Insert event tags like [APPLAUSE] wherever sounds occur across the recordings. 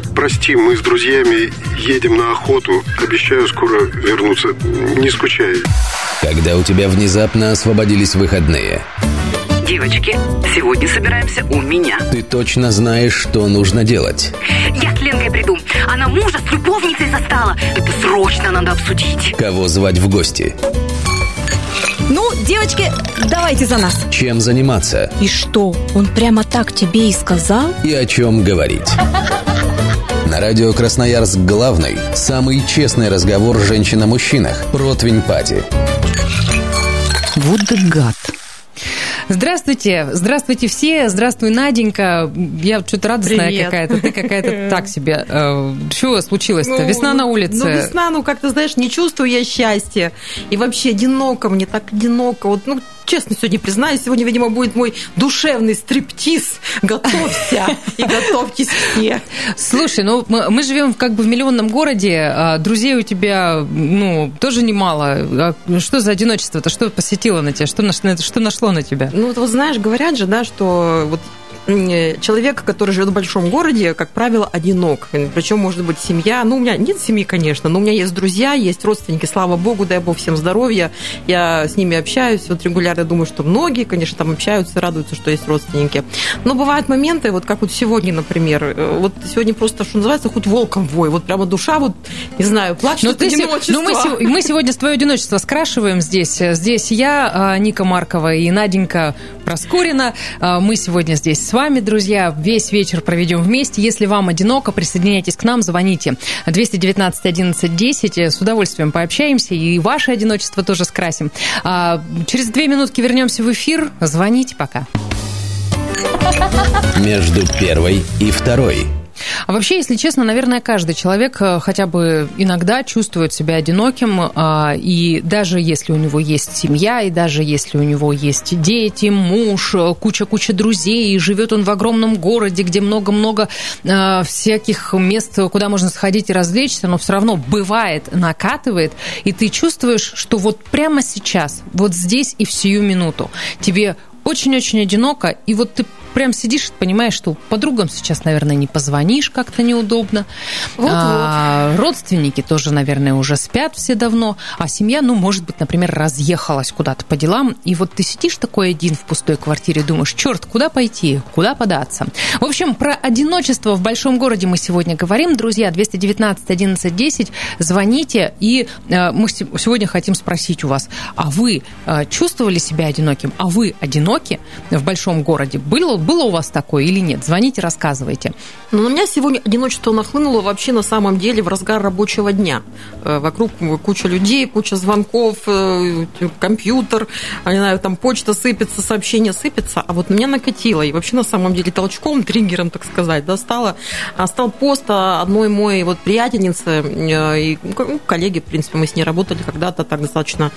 прости, мы с друзьями едем на охоту. Обещаю скоро вернуться. Не скучай. Когда у тебя внезапно освободились выходные. Девочки, сегодня собираемся у меня. Ты точно знаешь, что нужно делать. Я с Ленкой приду. Она мужа с любовницей застала. Это срочно надо обсудить. Кого звать в гости? Ну, девочки, давайте за нас. Чем заниматься? И что, он прямо так тебе и сказал? И о чем говорить? На радио Красноярск главный, самый честный разговор женщин о мужчинах. Противень Пати. Вот гад. Здравствуйте, здравствуйте все, здравствуй, Наденька. Я что-то радостная Привет. какая-то, ты какая-то [LAUGHS] так себе. Э, Что случилось-то? Ну, Весна на улице. Ну, весна, ну, как ты знаешь, не чувствую я счастья. И вообще одиноко мне, так одиноко. Вот, ну, честно сегодня признаюсь, сегодня, видимо, будет мой душевный стриптиз. Готовься и готовьтесь все. Слушай, ну мы, мы живем как бы в миллионном городе, а друзей у тебя, ну, тоже немало. А что за одиночество-то? Что посетило на тебя? Что, наш- что нашло на тебя? Ну, вот, вот знаешь, говорят же, да, что вот человек, который живет в большом городе, как правило, одинок. Причем, может быть, семья. Ну, у меня нет семьи, конечно, но у меня есть друзья, есть родственники, слава богу, дай бог всем здоровья. Я с ними общаюсь, вот регулярно думаю, что многие, конечно, там общаются, радуются, что есть родственники. Но бывают моменты, вот как вот сегодня, например, э, вот сегодня просто, что называется, хоть волком вой, вот прямо душа, вот, не знаю, плачет Ну, от ты одиночества. ну, мы, мы сегодня с твое одиночество скрашиваем здесь. Здесь я, а, Ника Маркова и Наденька Проскурина. А, Мы сегодня здесь с вами, друзья. Весь вечер проведем вместе. Если вам одиноко, присоединяйтесь к нам, звоните. 219 11 10. С удовольствием пообщаемся и ваше одиночество тоже скрасим. А, Через две минутки вернемся в эфир. Звоните пока. Между первой и второй. А вообще, если честно, наверное, каждый человек э, хотя бы иногда чувствует себя одиноким, а, и даже если у него есть семья, и даже если у него есть дети, муж, э, куча-куча друзей, и живет он в огромном городе, где много-много э, всяких мест, куда можно сходить и развлечься, но все равно бывает, накатывает, и ты чувствуешь, что вот прямо сейчас, вот здесь и в сию минуту тебе очень-очень одиноко, и вот ты прям сидишь и понимаешь, что подругам сейчас, наверное, не позвонишь, как-то неудобно. Вот-вот. А, родственники тоже, наверное, уже спят все давно, а семья, ну, может быть, например, разъехалась куда-то по делам, и вот ты сидишь такой один в пустой квартире, думаешь, черт, куда пойти, куда податься. В общем, про одиночество в большом городе мы сегодня говорим. Друзья, 219 11 10, звоните, и э, мы се- сегодня хотим спросить у вас, а вы э, чувствовали себя одиноким? А вы одиноки в большом городе? Было, было у вас такое или нет? Звоните, рассказывайте. Но на меня сегодня одиночество нахлынуло вообще на самом деле в разгар рабочего дня. Э, Вокруг куча людей, куча звонков, э, компьютер, не знаю, там почта сыпется, сообщения сыпятся, а вот меня накатило. И вообще на самом деле толчком, триггером, так сказать, да, стало, а, стал пост одной моей вот приятельницы э, и ну, ну, коллеги, в принципе, мы с ней работали когда-то так достаточно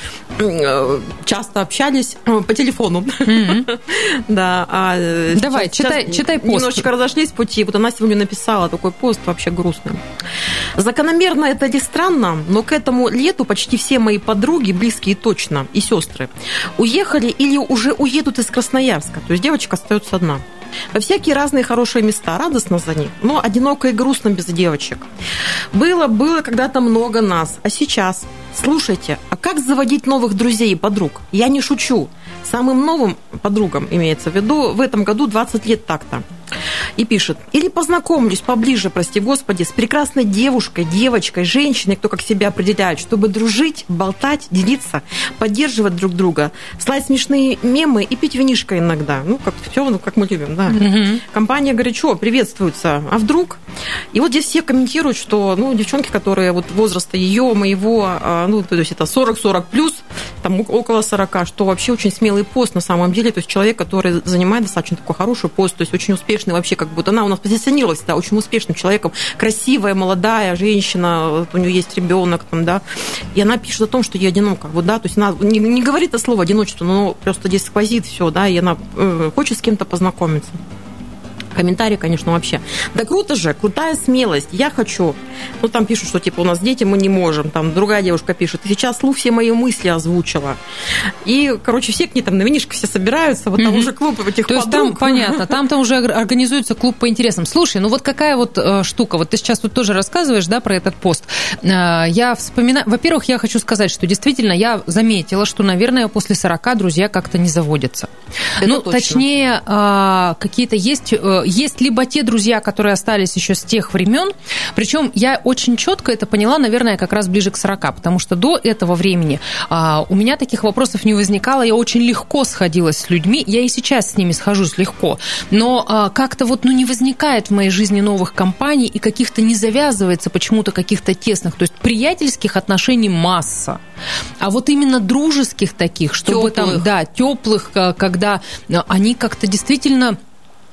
часто общались по телефону. [LAUGHS] Да. а, Давай, сейчас- читай- сейчас читай пост. Немножечко разошлись пути. Вот она сегодня написала такой пост вообще грустный. Закономерно это ли странно, но к этому лету почти все мои подруги, близкие точно, и сестры, уехали или уже уедут из Красноярска. То есть девочка остается одна. Во всякие разные хорошие места, радостно за них, но одиноко и грустно без девочек. Было, было когда-то много нас, а сейчас? Слушайте, а как заводить новых друзей и подруг? Я не шучу. Самым новым подругам, имеется в виду, в этом году 20 лет так-то. И пишет, или познакомлюсь поближе, прости господи, с прекрасной девушкой, девочкой, женщиной, кто как себя определяет, чтобы дружить, болтать, делиться, поддерживать друг друга, слать смешные мемы и пить винишко иногда. Ну, как все, ну, как мы любим, да. Компания горячо приветствуется. А вдруг? И вот здесь все комментируют, что, ну, девчонки, которые вот возраста ее, моего, а, ну, то есть это 40-40 плюс, там около 40, что вообще очень смелый пост на самом деле, то есть человек, который занимает достаточно такой хороший пост, то есть очень успешный вообще, как будто она у нас позиционировалась, да, очень успешным человеком, красивая, молодая женщина, вот у нее есть ребенок, там, да, и она пишет о том, что ей одиноко, вот, да, то есть она не, не говорит это слово одиночество, но просто здесь сквозит все, да, и она э, хочет с кем-то познакомиться. Комментарии, конечно, вообще. Да круто же, крутая смелость. Я хочу. Ну, там пишут, что типа у нас дети, мы не можем. Там другая девушка пишет. Сейчас слух все мои мысли озвучила. И, короче, все к ней там на винишко все собираются. Вот там Мгм. уже клуб этих То есть подруг. там, понятно, там-то уже ор- организуется клуб по интересам. Слушай, ну вот какая вот э, штука, вот ты сейчас тут тоже рассказываешь, да, про этот пост. Э, я вспоминаю, во-первых, я хочу сказать, что действительно я заметила, что, наверное, после 40 друзья как-то не заводятся. Это ну, точно. точнее, э, какие-то есть, э, есть либо те друзья, которые остались еще с тех времен, причем я очень четко это поняла, наверное, как раз ближе к 40, потому что до этого времени а, у меня таких вопросов не возникало, я очень легко сходилась с людьми, я и сейчас с ними схожусь легко, но а, как-то вот ну, не возникает в моей жизни новых компаний и каких-то не завязывается почему-то каких-то тесных, то есть приятельских отношений масса, а вот именно дружеских таких, чтобы там, Тёплых. да, теплых, когда э, они как-то действительно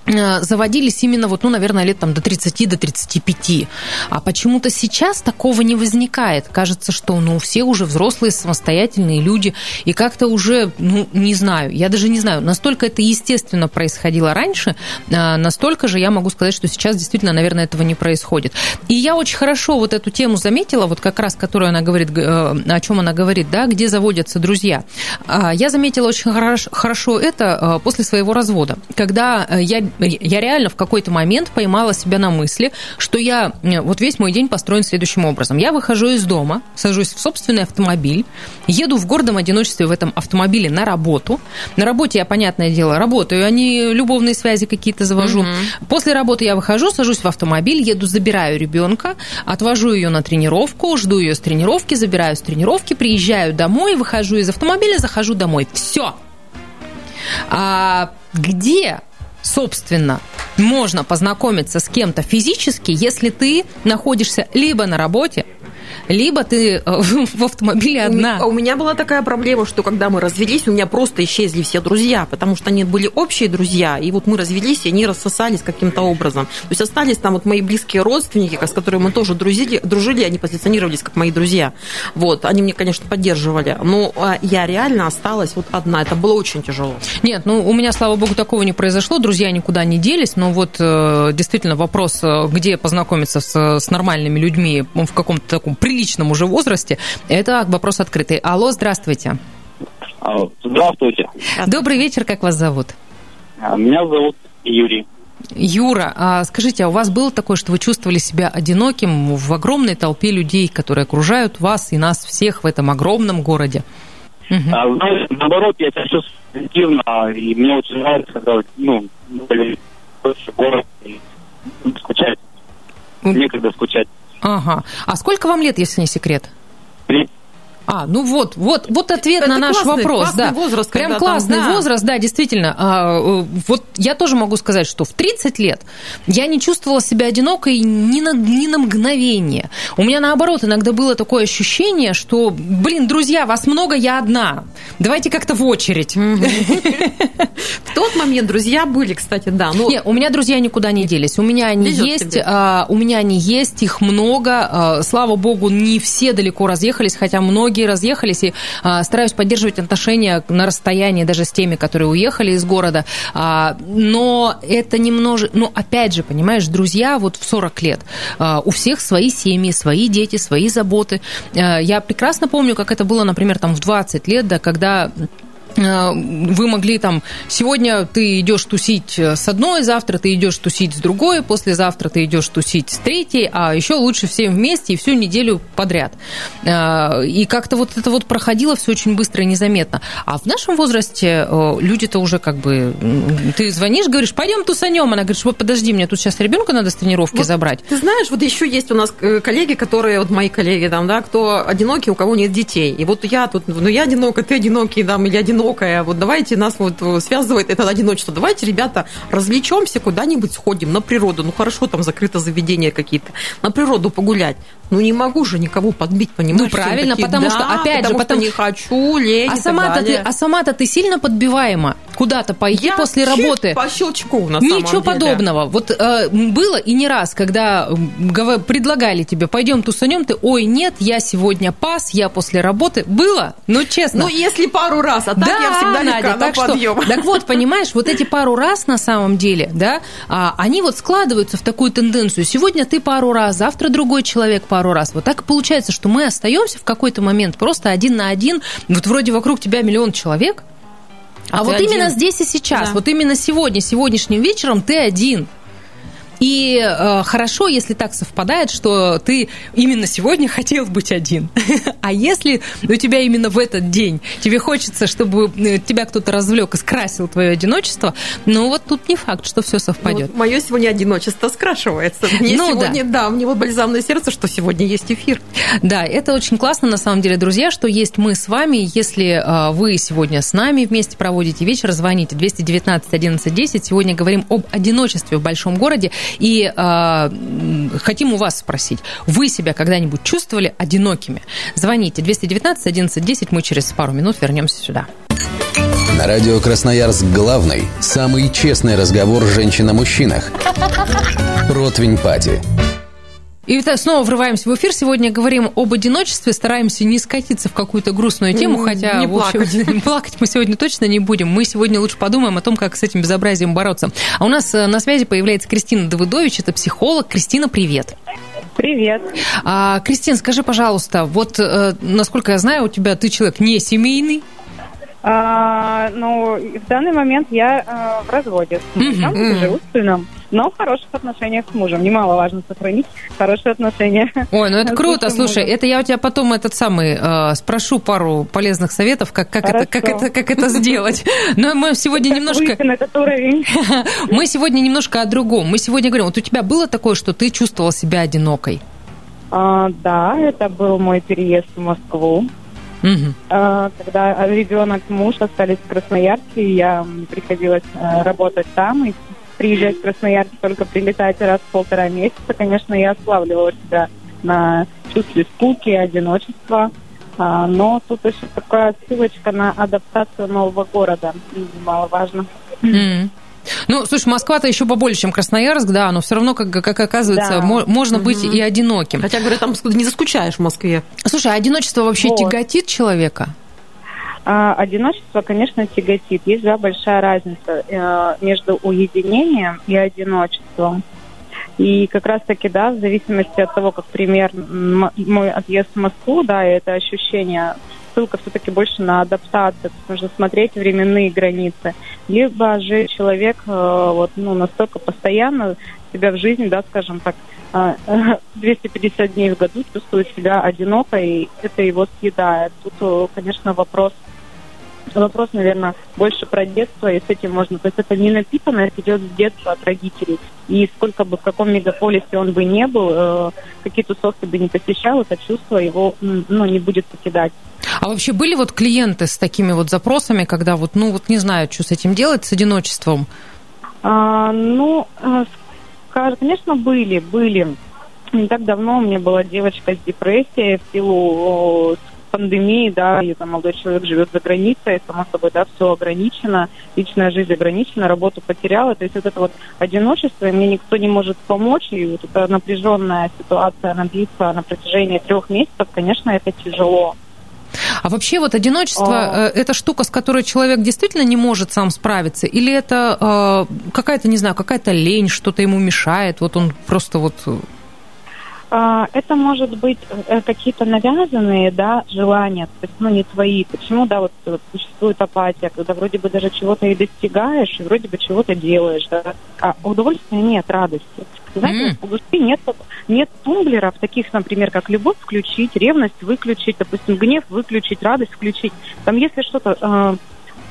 заводились именно вот, ну, наверное, лет там до 30, до 35. А почему-то сейчас такого не возникает. Кажется, что, ну, все уже взрослые, самостоятельные люди, и как-то уже, ну, не знаю, я даже не знаю, настолько это естественно происходило раньше, а, настолько же я могу сказать, что сейчас действительно, наверное, этого не происходит. И я очень хорошо вот эту тему заметила, вот как раз, которую она говорит, э, о чем она говорит, да, где заводятся друзья. А, Я заметила очень хорош- хорошо это э, после своего развода, когда э, я, я реально в какой-то момент поймала себя на мысли, что я, э, вот весь мой день построен следующим образом. Я выхожу из дома, сажусь в собственный автомобиль, еду в гордом одиночестве в этом автомобиле на работу. На работе я, понятное дело, работаю, а не любовные связи какие-то завожу. После работы я выхожу, сажусь в автомобиль, еду, забираю ребенка, отвожу ее на тренировку, жду ее с тренировки, забираю с тренировки, приезжаю домой, выхожу из автомобиля, захожу домой. Все. А где, собственно, можно познакомиться с кем-то физически, если ты находишься либо на работе, либо ты э, [LAUGHS] в автомобиле У одна. а У меня была такая проблема, что когда мы развелись, у меня просто исчезли все друзья, потому что они были общие друзья, и вот мы развелись, и они рассосались каким-то образом. То есть остались там вот мои близкие родственники, с которыми мы тоже друзили, дружили, они позиционировались как мои друзья. Вот, они мне, конечно, поддерживали, но а, я реально осталась вот одна. Это было очень тяжело. Нет, ну у меня, слава богу, такого не произошло, друзья никуда не делись, но вот э, действительно вопрос, э, где познакомиться с, с нормальными людьми в каком-то таком приличном уже возрасте, это вопрос открытый. Алло, здравствуйте. А, Здравствуйте. Добрый вечер, как вас зовут? А, Меня зовут Юрий. Юра, а скажите, а у вас было такое, что вы чувствовали себя одиноким в огромной толпе людей, которые окружают вас и нас всех в этом огромном городе? Мгм. А, знаете, наоборот, я себя чувствую позитивно, и мне очень нравится, когда, ну, больше город, и скучать, некогда скучать. Ага. А сколько вам лет, если не секрет? А, ну вот, вот, вот ответ Это на наш классный- вопрос, классный да. возраст, Прям когда там, классный да. возраст, да, действительно. А, э, вот я тоже могу сказать, что в 30 лет я не чувствовала себя одинокой ни на, ни на мгновение. У меня наоборот иногда было такое ощущение, что, блин, друзья, вас много, я одна. Давайте как-то в очередь. В тот момент друзья были, кстати, да. Ну, Не, у меня друзья никуда не делись. У меня они есть, а, у меня они есть, их много. А, слава богу, не все далеко разъехались, хотя многие разъехались, и а, стараюсь поддерживать отношения на расстоянии даже с теми, которые уехали из города. А, но это немножко, ну, опять же, понимаешь, друзья вот в 40 лет, а, у всех свои семьи, свои дети, свои заботы. А, я прекрасно помню, как это было, например, там в 20 лет, да, когда вы могли там, сегодня ты идешь тусить с одной, завтра ты идешь тусить с другой, послезавтра ты идешь тусить с третьей, а еще лучше всем вместе и всю неделю подряд. Э, И как-то вот это вот проходило все очень быстро и незаметно. А в нашем возрасте э, люди-то уже как бы... Ты звонишь, говоришь, пойдем тусанем. Она говорит, вот подожди, мне тут сейчас ребенка надо с тренировки Вот забрать. Ты знаешь, вот еще есть у нас э, коллеги, которые, вот мои коллеги там, да, кто одинокий, у кого нет детей. И вот я тут, ну я одинокая, ты одинокий, там, или одинокая. Вот давайте нас вот э, связывает это одиночество. Давайте, ребята, развлечемся, куда-нибудь сходим на природу. Ну хорошо, там закрыто заведения какие-то. На природу погулять. Ну не могу же никого подбить, понимаешь? Ну, правильно, такие, потому «Да, что, опять же, потому потому- что не хочу, лень А сама-то ты, далее». а сама-то ты сильно подбиваема. куда-то пойти Я после работы. По щелчку, на Ничего самом деле. подобного. Вот э, было и не раз, когда предлагали тебе, пойдем тусанем, ты, ой, нет, я сегодня пас, я после работы. Было? Ну, честно. Ну, если пару раз, а так да, я всегда Надя, легка на так что- подъем. так вот, понимаешь, вот эти пару раз на самом деле, да, а, они вот складываются в такую тенденцию. Сегодня ты пару раз, завтра другой человек пару раз. Вот так и получается, что мы остаемся в какой-то момент просто один на один. Вот вроде вокруг тебя миллион человек, а, А вот ты именно один. здесь и сейчас, Да. вот именно сегодня, сегодняшним вечером ты один. И э, хорошо, если так совпадает, что ты именно сегодня хотел быть один. [LAUGHS] А если у тебя именно в этот день тебе хочется, чтобы э, тебя кто-то развлек и скрасил твое одиночество, ну вот тут не факт, что все совпадет. Мое сегодня одиночество скрашивается. Мне Ну, сегодня, да. мне вот бальзам на сердце, что сегодня есть эфир. Да, это очень классно, на самом деле, друзья, что есть мы с вами. Если э, вы сегодня с нами вместе проводите вечер, звоните 219 11 10. Сегодня говорим об одиночестве в большом городе. И э, хотим у вас спросить, вы себя когда-нибудь чувствовали одинокими? Звоните 219 11 10, мы через пару минут вернемся сюда. На радио Красноярск главный, самый честный разговор женщин о мужчинах. Ротвень Пати. И итак, снова врываемся в эфир. Сегодня говорим об одиночестве, стараемся не скатиться в какую-то грустную тему, хотя не в общем, плакать. [LAUGHS] плакать мы сегодня точно не будем. Мы сегодня лучше подумаем о том, как с этим безобразием бороться. А у нас э, на связи появляется Кристина Давыдович, это психолог. Кристина, привет. Привет. А, Кристина, скажи, пожалуйста, вот э, насколько я знаю, у тебя ты человек не семейный. А, ну, в данный момент я а, в разводе мужем, Мгм. живу с сыном, но в хороших отношениях с мужем. Немаловажно сохранить хорошие отношения. Ой, ну это круто. Слушай, мужем. это я у тебя потом этот самый э, спрошу пару полезных советов, как, как, это, как, это, как это сделать. [LAUGHS] Но мы сегодня немножко... [LAUGHS] Мы сегодня немножко о другом. Мы сегодня говорим, вот у тебя было такое, что ты чувствовала себя одинокой? А, да, это был мой переезд в Москву. А, когда ребенок, муж остались в Красноярске, и я приходилось э, работать там и приезжать в Красноярск, только прилетать раз в полтора месяца. Конечно, я ославливала себя на чувстве скуки, одиночества. А, но тут еще такая ссылочка на адаптацию нового города. Немаловажно. М. Ну, слушай, Москва-то еще побольше, чем Красноярск, да, но все равно, как, как оказывается, Да. мо- можно быть и одиноким. Хотя, говорят, там не заскучаешь в Москве. Слушай, а одиночество вообще Вот. тяготит человека? А, одиночество, конечно, тяготит. Есть да, большая разница э, между уединением и одиночеством. И как раз-таки, да, в зависимости от того, как пример мой отъезд в Москву, да, и это ощущение, ссылка все-таки больше на адаптацию, то есть нужно смотреть временные границы. Либо же человек э, вот, ну, настолько постоянно себя в жизни, да, скажем так, э, [LAUGHS] 250 дней в году чувствует себя одиноко, и это его съедает. Тут, э, конечно, вопрос Вопрос, наверное, больше про детство, и с этим можно... То есть это не напитанность идет с детства от родителей. И сколько бы в каком мегаполисе он бы не был, э, какие тусовки бы не посещал, это чувство его ну, не будет покидать. А вообще были вот клиенты с такими вот запросами, когда вот, ну вот не знаю, что с этим делать, с одиночеством? А, ну, э, конечно, были, были. Не так давно у меня была девочка с депрессией в силу пандемии, да, и там молодой человек живет за границей, само собой, да, все ограничено, личная жизнь ограничена, работу потеряла, то есть вот это вот одиночество, и мне никто не может помочь, и вот эта напряженная ситуация, она длится на протяжении трех месяцев, конечно, это тяжело. А вообще вот одиночество А. э, это штука, с которой человек действительно не может сам справиться, или это э, какая-то, не знаю, какая-то лень, что-то ему мешает, вот он просто вот... А, Это может быть э, какие-то навязанные, да, желания, то есть, ну, не твои. Почему, да, вот существует апатия, когда вроде бы даже чего-то и достигаешь, и вроде бы чего-то делаешь, да, а удовольствия нет, радости. Знаете, М. у нет, нет тумблеров, таких, например, как любовь включить, ревность выключить, допустим, гнев выключить, радость включить. Там, если что-то э,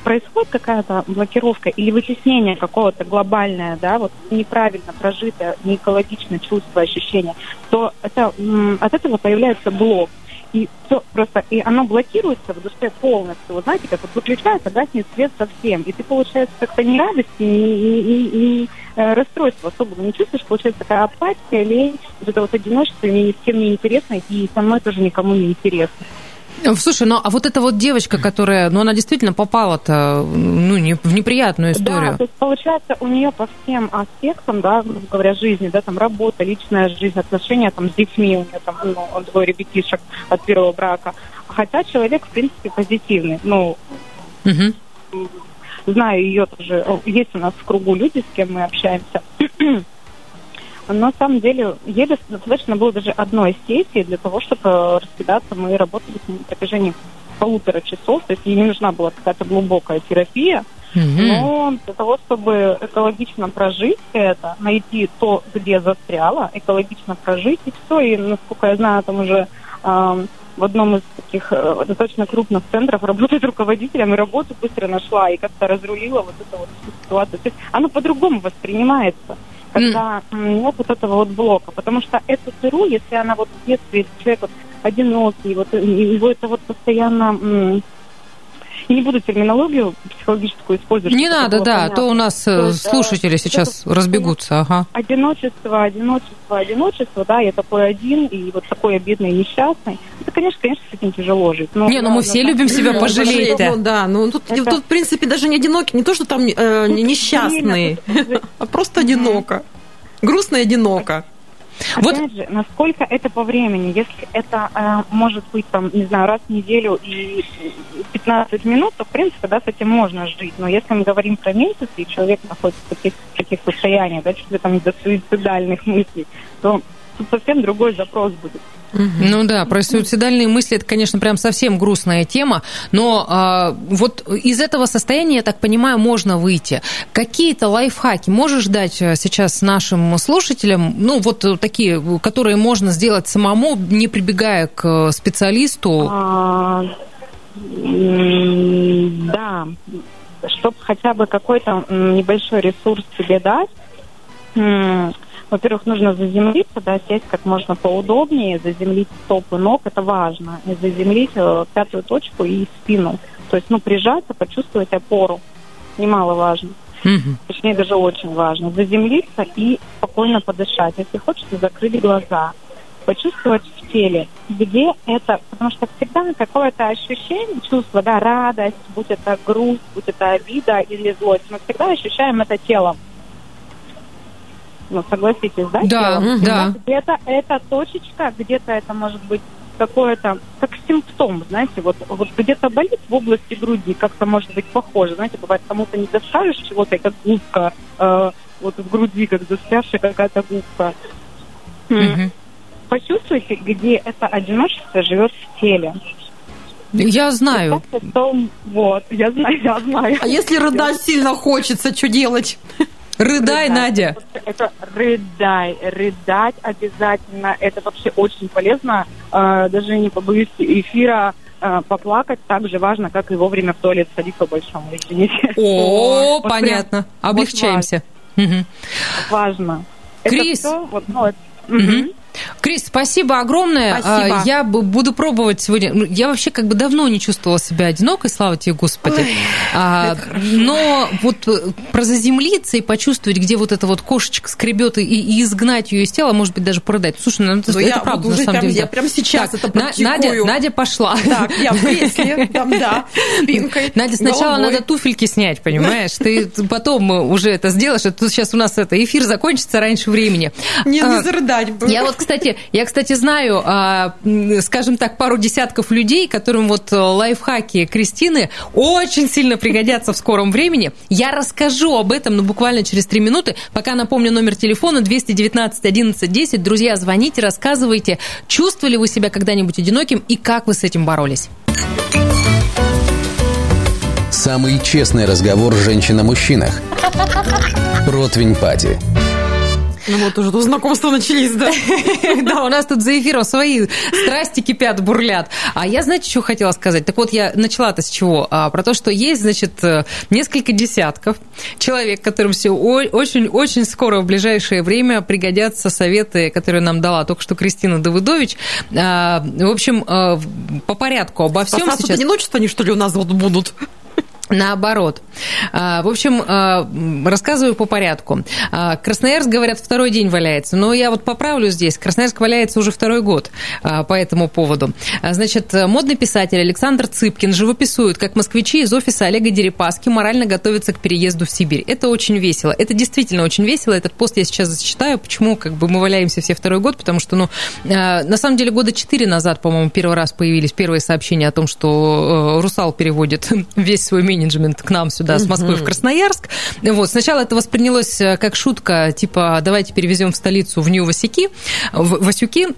происходит какая-то блокировка или вытеснение какого-то глобальное, да, вот неправильно прожитое, не экологичное чувство, ощущение, то это, от этого появляется блок. И все просто, и оно блокируется в душе полностью. Вот знаете, как вот выключается, гаснет свет совсем. И ты, получается, как-то ни радости, ни, ни- ни- ни, э, расстройства особого не чувствуешь. Получается такая апатия, лень, вот это вот одиночество, мне ни с кем не интересно, и со мной тоже никому не интересно. Слушай, ну а вот эта вот девочка, которая, ну она действительно попала-то ну, не, в неприятную историю. Да, то есть получается у нее по всем аспектам, да, грубо говоря, жизни, да, там работа, личная жизнь, отношения там с детьми, у нее там ну, двое ребятишек от первого брака. Хотя человек, в принципе, позитивный. Ну, угу. знаю ее тоже. Есть у нас в кругу люди, с кем мы общаемся. [CLEARS THROAT] На самом деле ей достаточно было даже одной сессии для того, чтобы раскидаться. Мы работали на протяжении полутора часов, то есть ей не нужна была какая-то глубокая терапия. Mm-hmm. Но для того, чтобы экологично прожить это, найти то, где застряла, экологично прожить и все. И, насколько я знаю, там уже э, в одном из таких э, достаточно крупных центров работает руководителем, и работу быстро нашла, и как-то разрулила вот эту вот ситуацию. То есть оно по-другому воспринимается когда mm. нет вот этого вот блока. Потому что эту сыру, если она вот в детстве, человек вот одинокий, вот его это вот постоянно не буду терминологию психологическую использовать. Не надо, да, понятно. то у нас э, то слушатели это, сейчас это, разбегутся. Ага. Одиночество, одиночество, одиночество, да, я такой один, и вот такой бедный и несчастный. Это, конечно, конечно, с этим тяжело жить. Но, не, ну мы все любим себя пожалеть. Ну, да, ну тут, это... тут, в принципе, даже не одинокий, не то, что там э, несчастный, [LAUGHS] а просто одиноко. Грустно и одиноко. Опять вот. же, насколько это по времени? Если это э, может быть, там, не знаю, раз в неделю и 15 минут, то, в принципе, да, с этим можно жить. Но если мы говорим про месяц, и человек находится в таких, таких состояниях, да, чуть ли там до суицидальных мыслей, то тут совсем другой запрос будет. Ну да, про суицидальные мысли это, конечно, прям совсем грустная тема, но а, вот из этого состояния, я так понимаю, можно выйти. Какие-то лайфхаки можешь дать э, сейчас нашим слушателям, ну вот такие, которые можно сделать самому, не прибегая к специалисту? А, да, чтобы хотя бы какой-то небольшой ресурс себе дать, во-первых, нужно заземлиться, да, сесть как можно поудобнее, заземлить стопы ног, это важно, и заземлить э, пятую точку и спину. То есть, ну, прижаться, почувствовать опору, немаловажно. Mm-hmm. Точнее, даже очень важно. Заземлиться и спокойно подышать. Если хочется, закрыть глаза. Почувствовать в теле, где это, потому что всегда какое-то ощущение, чувство, да, радость, будь это грусть, будь это обида или злость, мы всегда ощущаем это телом. Ну, согласитесь, да? Да, тело? да. Где-то эта точечка, где-то это может быть какое-то, как симптом, знаете, вот, вот где-то болит в области груди, как-то может быть похоже, знаете, бывает, кому-то не доскажешь чего-то, и как губка, э, вот в груди, как застрявшая какая-то губка. Mm-hmm. Почувствуйте, где это одиночество живет в теле. Я знаю. Вот, я знаю, я знаю. А если [LAUGHS] рыдать сильно хочется, что делать? Рыдай, рыдать. Надя. Это рыдай, рыдать обязательно. Это вообще очень полезно. А, даже не побоюсь эфира а, поплакать так же важно, как и вовремя в туалет сходить по-большому, извините. О, понятно. Облегчаемся. Важно. Крис. Крис, спасибо огромное. Спасибо. Я буду пробовать сегодня. Ну, я вообще как бы давно не чувствовала себя одинокой, слава тебе, Господи. Ой, а, но вот э, про заземлиться и почувствовать, где вот эта вот кошечка скребет и, и изгнать ее из тела, может быть, даже продать. Слушай, ну, это, ну, это правда, на самом прям, деле. Я прям сейчас так, это практикую. Надя, Надя пошла. Так, я в кресле, там, да, [LAUGHS] спинкой, Надя, сначала головой. надо туфельки снять, понимаешь? Ты потом уже это сделаешь. Тут сейчас у нас это эфир закончится раньше времени. Не, не а, зарыдать бы. Я вот, кстати, я, кстати, знаю, а, скажем так, пару десятков людей, которым вот э, лайфхаки Кристины очень сильно пригодятся в скором времени. Я расскажу об этом, ну, буквально через три минуты. Пока напомню номер телефона 219 11 10. Друзья, звоните, рассказывайте, чувствовали вы себя когда-нибудь одиноким и как вы с этим боролись. Самый честный разговор женщин о мужчинах. Ротвень Пати. Ну вот уже тут знакомства начались, да? [LAUGHS] Да, у нас тут за эфиром свои страсти кипят, бурлят. А я, знаете, что хотела сказать? Так вот, я начала-то с чего? А, про то, что есть, значит, э, несколько десятков человек, которым все очень-очень скоро в ближайшее время пригодятся советы, которые нам дала только что Кристина Давыдович. А, в общем, э, по порядку обо всем сейчас... одиночество они, что ли, у нас вот будут? Наоборот. А, В общем, а, рассказываю по порядку. А, Красноярск, говорят, второй день валяется. Но я вот поправлю здесь. Красноярск валяется уже второй год по этому поводу. Значит, модный писатель Александр Цыпкин живописует, как москвичи из офиса Олега Дерипаски морально готовятся к переезду в Сибирь. Это очень весело. Это действительно очень весело. Этот пост я сейчас зачитаю. Почему как бы мы валяемся все второй год? Потому что, ну, на самом деле, года четыре назад, по-моему, первый раз появились первые сообщения о том, что э, «Русал» переводит [LAUGHS] весь свой менеджмент к нам сюда, с Москвы в Красноярск. Вот. Сначала это воспринялось э, как шутка, типа «давайте перевезем в столицу в Нью-Васюки», в Васюки,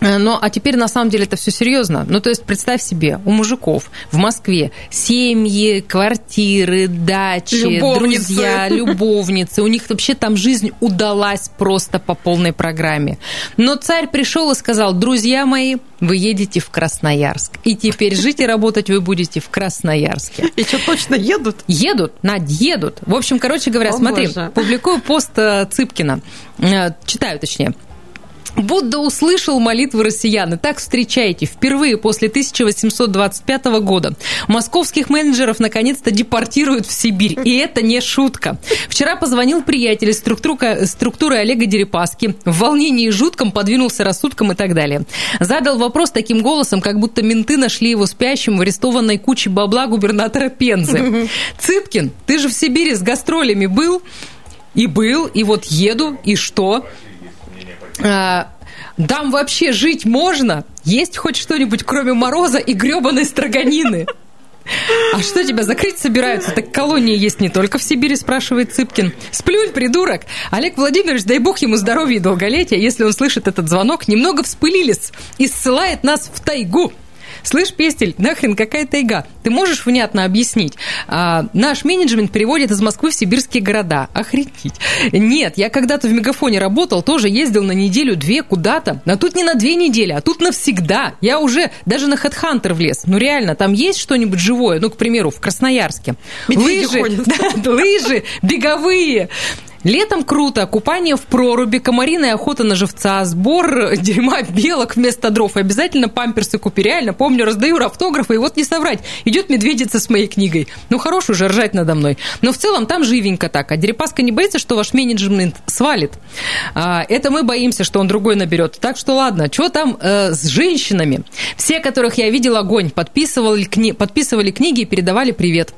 Э, Но, а теперь на самом деле это все серьезно. Ну, то есть представь себе, у мужиков в Москве семьи, квартиры, дачи, Любовницы. друзья, любовницы. У них вообще там жизнь удалась просто по полной программе. Но царь пришел и сказал, друзья мои, вы едете в Красноярск. И теперь жить и работать вы будете в Красноярске. И что, точно едут? Едут, Надь, едут. В общем, короче говоря, О, смотри, боже. публикую пост э, Цыпкина. Э, Читаю, точнее. Будда услышал молитвы россиян. Итак, встречайте, впервые после 1825 года московских менеджеров наконец-то депортируют в Сибирь. И это не шутка. Вчера позвонил приятель из структуры, структуры Олега Дерипаски. В волнении жутком подвинулся рассудком и так далее. Задал вопрос таким голосом, как будто менты нашли его спящим в арестованной куче бабла губернатора Пензы. Цыпкин, ты же в Сибири с гастролями был? И был, и вот еду, и что? А, Там вообще жить можно? Есть хоть что-нибудь, кроме мороза и гребаной строганины? А что, тебя закрыть собираются? Так колонии есть не только в Сибири, спрашивает Цыпкин. Сплюнь, придурок. Олег Владимирович, дай бог ему здоровья и долголетия, если он слышит этот звонок, немного вспылились и ссылает нас в тайгу. Слышь, Пестель, нахрен какая тайга? Ты можешь внятно объяснить? А, наш менеджмент переводит из Москвы в сибирские города. Охренеть. Нет, я когда-то в Мегафоне работал, тоже ездил на неделю-две куда-то. А тут не на две недели, а тут навсегда. Я уже даже на Хедхантер влез. Ну реально, там есть что-нибудь живое? Ну, к примеру, в Красноярске. Медведи лыжи, [LAUGHS] да, лыжи, беговые. Летом круто, купание в проруби, комариная охота на живца, сбор [LAUGHS] дерьма белок вместо дров. И обязательно памперсы купи. Реально, помню, раздаю автографы, и вот не соврать, идет медведица с моей книгой. Ну, хорош уже ржать надо мной. Но в целом там живенько так. А Дерипаска не боится, что ваш менеджмент свалит. А, это мы боимся, что он другой наберет. Так что ладно, что там э, с женщинами? Все, которых я видел, огонь. Подписывали, кни- подписывали книги и передавали привет.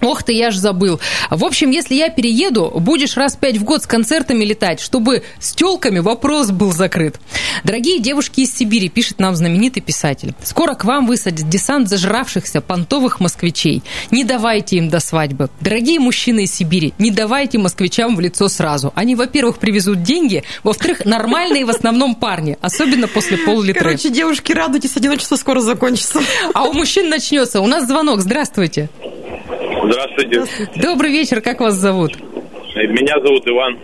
Ох ты, я ж забыл. В общем, если я перееду, будешь раз пять в год с концертами летать, чтобы с телками вопрос был закрыт. Дорогие девушки из Сибири, пишет нам знаменитый писатель, скоро к вам высадят десант зажравшихся понтовых москвичей. Не давайте им до свадьбы. Дорогие мужчины из Сибири, не давайте москвичам в лицо сразу. Они, во-первых, привезут деньги, во-вторых, нормальные в основном парни, особенно после пол-литры. Короче, девушки, радуйтесь, одиночество скоро закончится. А у мужчин начнется. У нас звонок. Здравствуйте. Здравствуйте. Добрый вечер. Как вас зовут? Меня зовут Иван.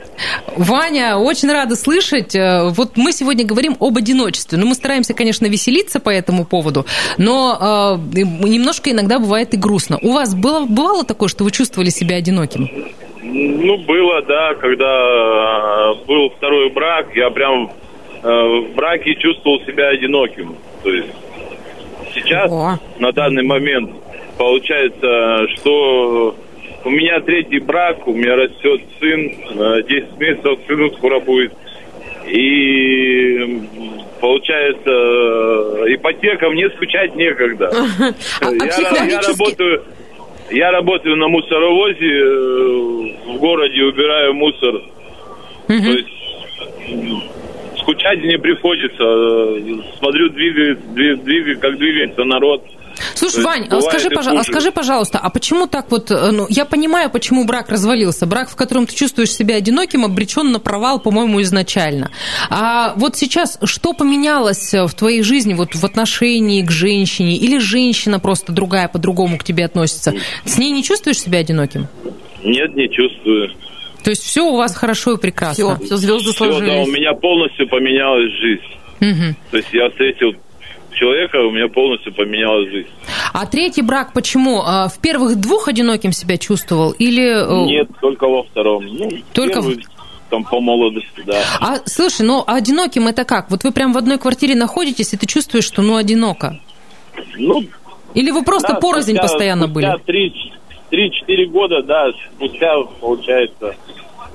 Ваня, очень рада слышать. Э, Вот мы сегодня говорим об одиночестве. Ну, мы стараемся, конечно, веселиться по этому поводу, но э, немножко иногда бывает и грустно. У вас было, бывало такое, что вы чувствовали себя одиноким? Ну, было, да, когда э, был второй брак, я прям э, в браке чувствовал себя одиноким. То есть сейчас, О. на данный момент, получается, что у меня третий брак, у меня растет сын, э, 10 месяцев сыну скоро будет. И получается, ипотека, мне скучать некогда. [LAUGHS] А- я, я работаю, я работаю на мусоровозе, э, в городе убираю мусор. То есть скучать не приходится. Э, Смотрю, двигает, дви- двигает, как двигается народ. Слушай, То Вань, а скажи, и пожа- а скажи, пожалуйста, а почему так вот, э, ну, я понимаю, почему брак развалился. Брак, в котором ты чувствуешь себя одиноким, обречен на провал, по-моему, изначально. А вот сейчас что поменялось э, в твоей жизни вот в отношении к женщине? Или женщина просто другая, по-другому к тебе относится? С ней не чувствуешь себя одиноким? Нет, не чувствую. То есть все у вас хорошо и прекрасно? Все, все звезды Все, да, у сложились. меня полностью поменялась жизнь. Мгм. То есть я встретил человека, у меня полностью поменялась жизнь. А третий брак почему? А, В первых двух одиноким себя чувствовал? Или... э, Нет, только во втором. Ну, Только в- первый, там по молодости, да. А, слушай, ну одиноким это как? Вот вы прям в одной квартире находитесь, и ты чувствуешь, что ну одиноко? Ну, Или вы просто да, порознь спустя- постоянно были? спустя три, 3-4 года, да, спустя, получается,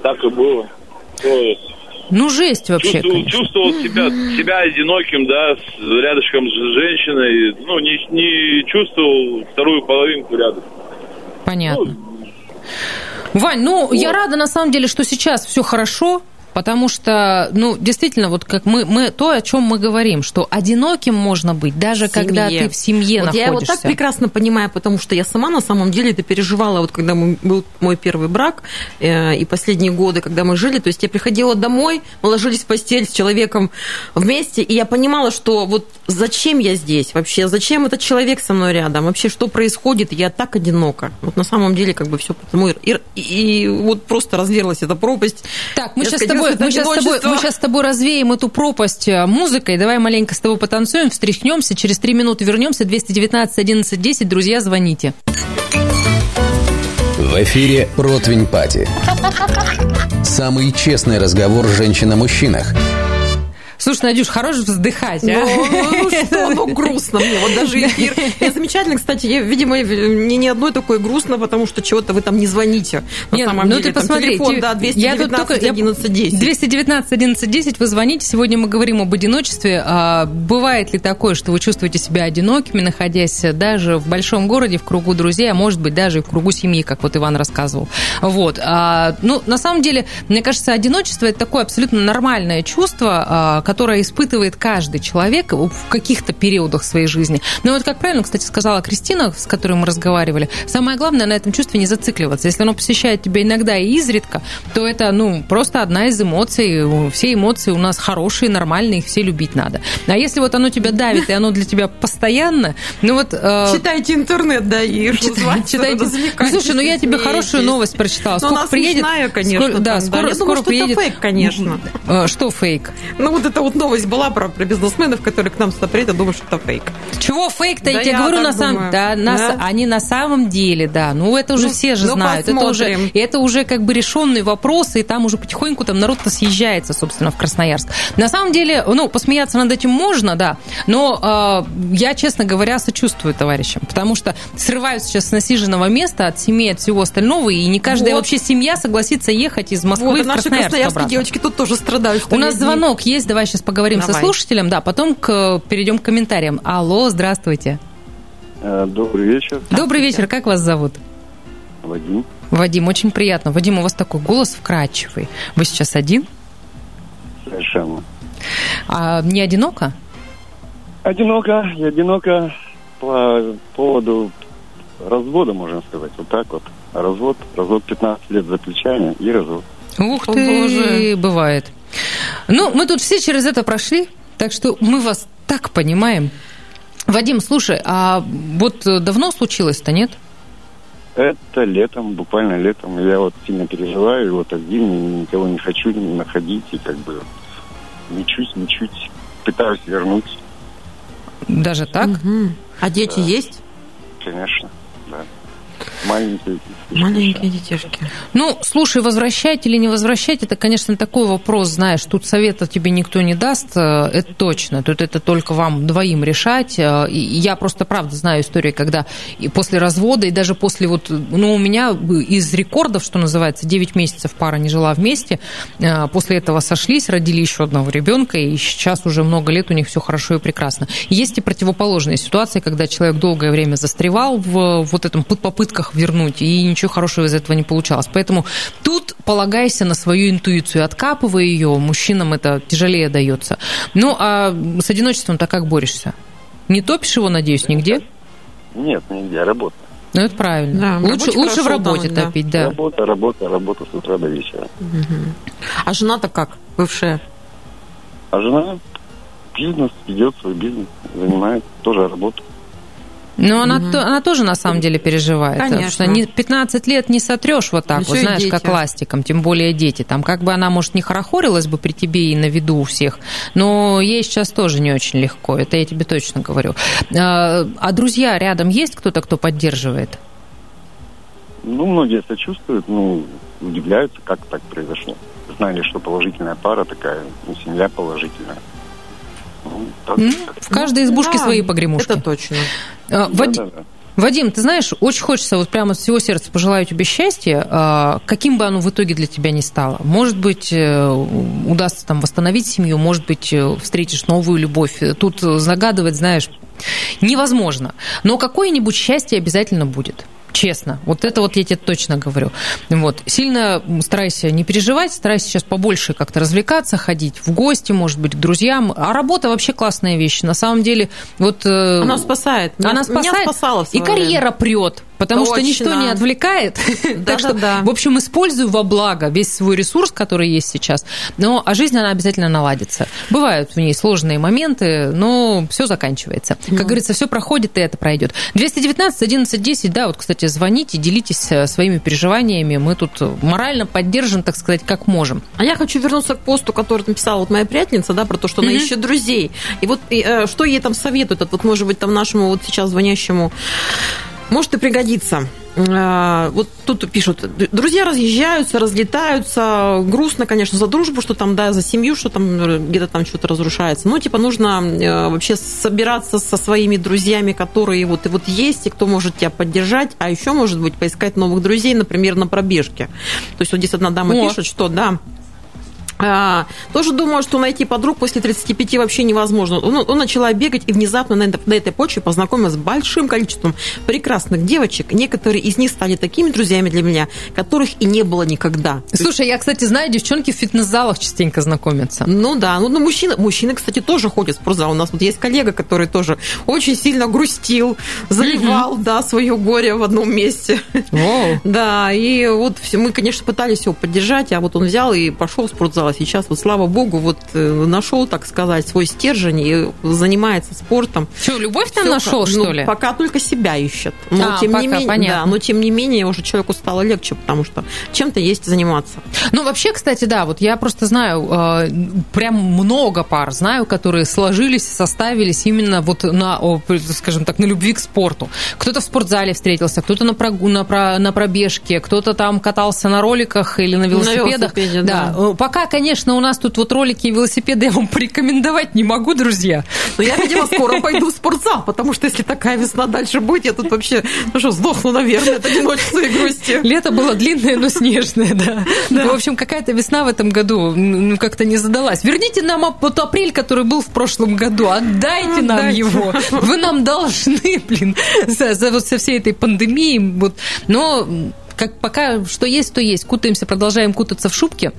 так и было. То Ну, жесть вообще, чувствовал, конечно. чувствовал себя, себя одиноким, да, с, рядышком с женщиной, ну, не, не чувствовал вторую половинку рядом. Понятно. Вань, ну, я рада, на самом деле, что сейчас все хорошо, потому что, ну, действительно, вот как мы, мы то, о чем мы говорим, что одиноким можно быть, даже В когда семье. ты в семье вот находишься. Я его так прекрасно понимаю, потому что я сама на самом деле это переживала, вот когда был мой первый брак э, и последние годы, когда мы жили, то есть я приходила домой, мы ложились в постель с человеком вместе, и я понимала, что вот зачем я здесь вообще, зачем этот человек со мной рядом, вообще что происходит, я так одинока. Вот на самом деле как бы все потому и, и- и вот просто разверзлась эта пропасть. Так, мы Я сейчас, с тобой, это мы, сейчас с тобой, мы сейчас с тобой развеем эту пропасть э, музыкой. Давай маленько с тобой потанцуем, встряхнемся. Через три минуты вернемся. 219 11 10. Друзья, звоните. В эфире «Противень Пати». Самый честный разговор женщин о мужчинах. Слушай, Надюш, хорош вздыхать, а? Ну, ну что, ну грустно мне, вот даже [LAUGHS] эфир. И замечательно, кстати, я, видимо, мне ни одной такой грустно, потому что чего-то вы там не звоните. На Нет, самом ну деле, ты там посмотри, телефон, те- да, я тут 219 только- я- 11 10. 219 11 10, вы звоните. Сегодня мы говорим об одиночестве. А бывает ли такое, что вы чувствуете себя одинокими, находясь даже в большом городе, в кругу друзей, а может быть даже и в кругу семьи, как вот Иван рассказывал. Вот. А, ну, на самом деле, мне кажется, одиночество – это такое абсолютно нормальное чувство, а, которое испытывает каждый человек в каких-то периодах своей жизни. Но вот как правильно, кстати, сказала Кристина, с которой мы разговаривали, самое главное на этом чувстве не зацикливаться. Если оно посещает тебя иногда и изредка, то это, ну, просто одна из эмоций. Все эмоции у нас хорошие, нормальные, их все любить надо. А если вот оно тебя давит, и оно для тебя постоянно, ну вот... э, Читайте интернет, да, и Читайте, [LAUGHS] читайте. Ну, слушай, ну я тебе хорошую новость прочитала. Ну, Сколько приедет? конечно, да, скоро, это приедет. фейк, конечно. Э, Что фейк? Ну, вот эта вот новость была про, про бизнесменов, которые к нам сюда приедут, я думаю, что это фейк. Чего фейк-то? Да я тебе говорю, на самом да, на Да? они на самом деле, да. Ну, это уже Ну, все же ну, знают. Это уже, посмотрим. это уже как бы решенный вопрос, и там уже потихоньку там народ-то съезжается, собственно, в Красноярск. На самом деле, ну, посмеяться над этим можно, да, но э, я, честно говоря, сочувствую товарищам, потому что срывают сейчас с насиженного места от семьи, от всего остального, и не каждая Вот. вообще семья согласится ехать из Москвы Вот, в а наши Красноярск красноярские обратно. девочки тут тоже страдают. У нас звонок есть, давай сейчас поговорим со Давай. слушателем, да, потом к, перейдем к комментариям. Алло, здравствуйте. Э, Добрый вечер, Добрый вечер, как вас зовут? Вадим. Вадим, очень приятно. Вадим, у вас такой голос вкрадчивый. Вы сейчас один? Совершенно. А не одиноко? Одиноко, и одиноко по поводу развода, можно сказать, вот так вот. Развод, развод 15 лет за плечами и развод. Ух О, ты, Боже. бывает. Ну, мы тут все через это прошли, так что мы вас так понимаем. Вадим, слушай, а вот давно случилось-то, нет? Это летом, буквально летом. Я вот сильно переживаю, и вот один, никого не хочу не находить, и как бы мечусь, мечусь, пытаюсь вернуть, Даже так? Мгм. А дети есть? конечно, Маленькие. Маленькие детишки. Ну, слушай, возвращать или не возвращать, это, конечно, такой вопрос, знаешь, тут совета тебе никто не даст, э, это точно, тут это только вам двоим решать. Э, И я просто, правда, знаю истории, когда и после развода, и даже после вот, ну, у меня из рекордов, что называется, 9 месяцев пара не жила вместе, э, после этого сошлись, родили еще одного ребенка, и сейчас уже много лет у них все хорошо и прекрасно. Есть и противоположные ситуации, когда человек долгое время застревал в вот этом попытках вернуть, и ничего хорошего из этого не получалось. Поэтому тут полагайся на свою интуицию, откапывай ее, мужчинам это тяжелее дается. Ну, а с одиночеством-то как борешься? Не топишь его, надеюсь, нигде? Нет, нигде, работа. Ну, это правильно. Да, лучше лучше в работе там, да. топить, да. Работа, работа, работа с утра до вечера. А жена-то как, бывшая? А жена бизнес, ведет свой бизнес, занимает тоже работу. Но она, то- она тоже на самом деле переживает. потому Конечно. что не- 15 лет не сотрешь вот так, Еще вот, знаешь, как дети. ластиком, тем более дети. Там как бы она, может, не хорохорилась бы при тебе и на виду у всех, но ей сейчас тоже не очень легко, это я тебе точно говорю. А, а друзья рядом есть кто-то, кто поддерживает? Ну, многие сочувствуют, ну, удивляются, как так произошло. Знали, что положительная пара такая, ну, семья положительная. В каждой избушке Да, свои погремушки. Это точно. А, Вади- Да-да-да. Вадим, ты знаешь, очень хочется вот прямо от всего сердца пожелаю тебе счастья, а, каким бы оно в итоге для тебя ни стало. Может быть, э, удастся там восстановить семью, может быть, э, встретишь новую любовь. Тут загадывать, знаешь, невозможно. Но какое-нибудь счастье обязательно будет. Честно. Вот это вот я тебе точно говорю. Вот. Сильно старайся не переживать, старайся сейчас побольше как-то развлекаться, ходить в гости, может быть, к друзьям. А работа вообще классная вещь. На самом деле, вот... Э, она спасает. Она спасает. Меня спасала и карьера прет. Потому Точно. что ничто не отвлекает. Да, [LAUGHS] так что, да. в общем, использую во благо весь свой ресурс, который есть сейчас. Но а жизнь, она обязательно наладится. Бывают в ней сложные моменты, но все заканчивается. Как ну. говорится, все проходит, и это пройдет. 219 11 10, да, вот, кстати, звоните, делитесь э, своими переживаниями. Мы тут морально поддержим, так сказать, как можем. А я хочу вернуться к посту, который написала вот моя приятельница, да, про то, что mm-hmm. она ищет друзей. И вот и, э, что ей там советует, вот, может быть, там нашему вот сейчас звонящему может и пригодиться. А, вот тут пишут, друзья разъезжаются, разлетаются, грустно, конечно, за дружбу, что там, да, за семью, что там где-то там что-то разрушается. Ну, типа, нужно э, вообще собираться со своими друзьями, которые вот и вот есть, и кто может тебя поддержать, а еще, может быть, поискать новых друзей, например, на пробежке. То есть вот здесь одна дама О. пишет, что, да, а, тоже думаю, что найти подруг после 35 вообще невозможно. Он, он начала бегать и внезапно на, на этой почве познакомилась с большим количеством прекрасных девочек. Некоторые из них стали такими друзьями для меня, которых и не было никогда. Слушай, я, кстати, знаю, девчонки в фитнес-залах частенько знакомятся. Ну да, ну, ну мужчины, мужчины, кстати, тоже ходят в спортзал. У нас вот есть коллега, который тоже очень сильно грустил, заливал, mm-hmm. да, свое горе в одном месте. Wow. [LAUGHS] Да, и вот мы, конечно, пытались его поддержать, а вот он взял и пошел в спортзал а сейчас вот, слава богу, вот э, нашел, так сказать, свой стержень и занимается спортом. Что, любовь там Все, нашел, ну, что ли? Пока только себя ищет. Но, а, тем пока, не менее, понятно. да, но тем не менее уже человеку стало легче, потому что чем-то есть заниматься. Ну, вообще, кстати, да, вот я просто знаю, э, прям много пар знаю, которые сложились, составились именно вот на, скажем так, на любви к спорту. Кто-то в спортзале встретился, кто-то на, прогу, на, про, на пробежке, кто-то там катался на роликах или на велосипедах. На велосипеде, да. да. Э, пока, конечно, у нас тут вот ролики и велосипеды я вам порекомендовать не могу, друзья. Но я, видимо, скоро пойду в спортзал, потому что если такая весна дальше будет, я тут вообще, ну что, сдохну, наверное, от одиночества и грусти. Лето было длинное, но снежное, да. да. Ну, в общем, какая-то весна в этом году ну, как-то не задалась. Верните нам вот апрель, который был в прошлом году, отдайте нам Отдайте. его. Вы нам должны, блин, за, за вот со всей этой пандемией. Вот. Но как пока что есть, то есть. Кутаемся, продолжаем кутаться в шубке.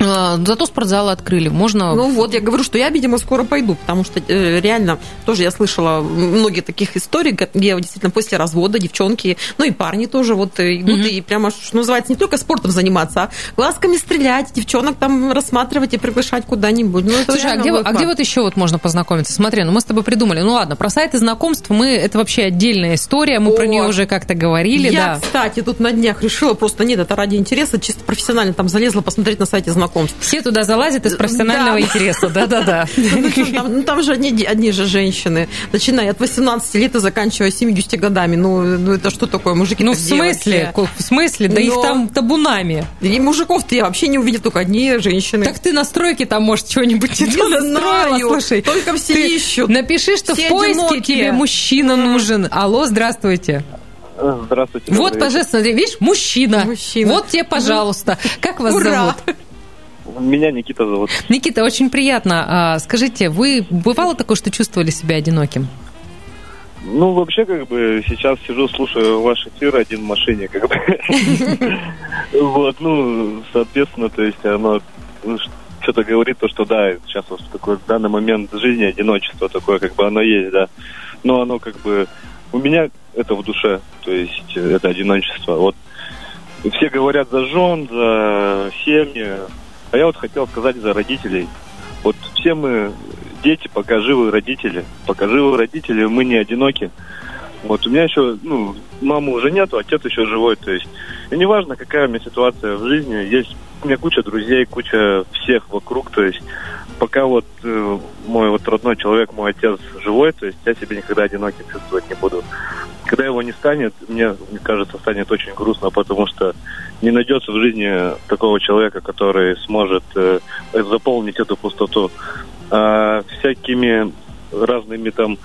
А, зато спортзалы открыли, можно... Ну вот, я говорю, что я, видимо, скоро пойду, потому что э, реально тоже я слышала многие таких историй, где действительно после развода девчонки, ну и парни тоже вот э, идут mm-hmm. и прямо, что называется, не только спортом заниматься, а глазками стрелять, девчонок там рассматривать и приглашать куда-нибудь. Ну, Слушай, а где, а где вот еще вот можно познакомиться? Смотри, ну мы с тобой придумали, ну ладно, про сайты знакомств мы, это вообще отдельная история, мы О, про нее уже как-то говорили, я, да. кстати, тут на днях решила, просто нет, это ради интереса, чисто профессионально там залезла посмотреть на сайте знакомств знакомств. Все туда залазят из профессионального да. интереса, да-да-да. [LAUGHS] Ну, там, ну, там же одни, одни же женщины, начиная от 18 лет и заканчивая 70 годами. Ну, ну это что такое, мужики Ну, в смысле? В смысле? Да их там табунами. И мужиков-то я вообще не увидел, только одни женщины. Так ты настройки там, может, чего-нибудь не, то настроила, слушай. Только все ищут. Напиши, что в поиске тебе мужчина нужен. Алло, здравствуйте. Здравствуйте. Вот, пожалуйста, видишь, мужчина. мужчина. Вот тебе, пожалуйста. Как вас Ура. зовут? Меня Никита зовут. Никита, очень приятно. А, скажите, вы бывало такое, что чувствовали себя одиноким? Ну, вообще, как бы, сейчас сижу, слушаю ваш эфир один в машине, как бы. [LAUGHS] Вот, ну, соответственно, то есть оно что-то говорит, то, что да, сейчас вот в такой данный момент жизни одиночество такое, как бы оно есть, да. Но оно как бы у меня это в душе, то есть это одиночество. Вот все говорят за жен, за семьи, а я вот хотел сказать за родителей. Вот все мы дети, пока живы родители. Пока живы родители, мы не одиноки. Вот у меня еще, ну, мамы уже нету, отец еще живой, то есть. И неважно, какая у меня ситуация в жизни, есть у меня куча друзей, куча всех вокруг, то есть пока вот э, мой вот родной человек, мой отец живой, то есть я себя никогда одиноким чувствовать не буду. Когда его не станет, мне, мне кажется, станет очень грустно, потому что не найдется в жизни такого человека, который сможет э, заполнить эту пустоту. А всякими разными там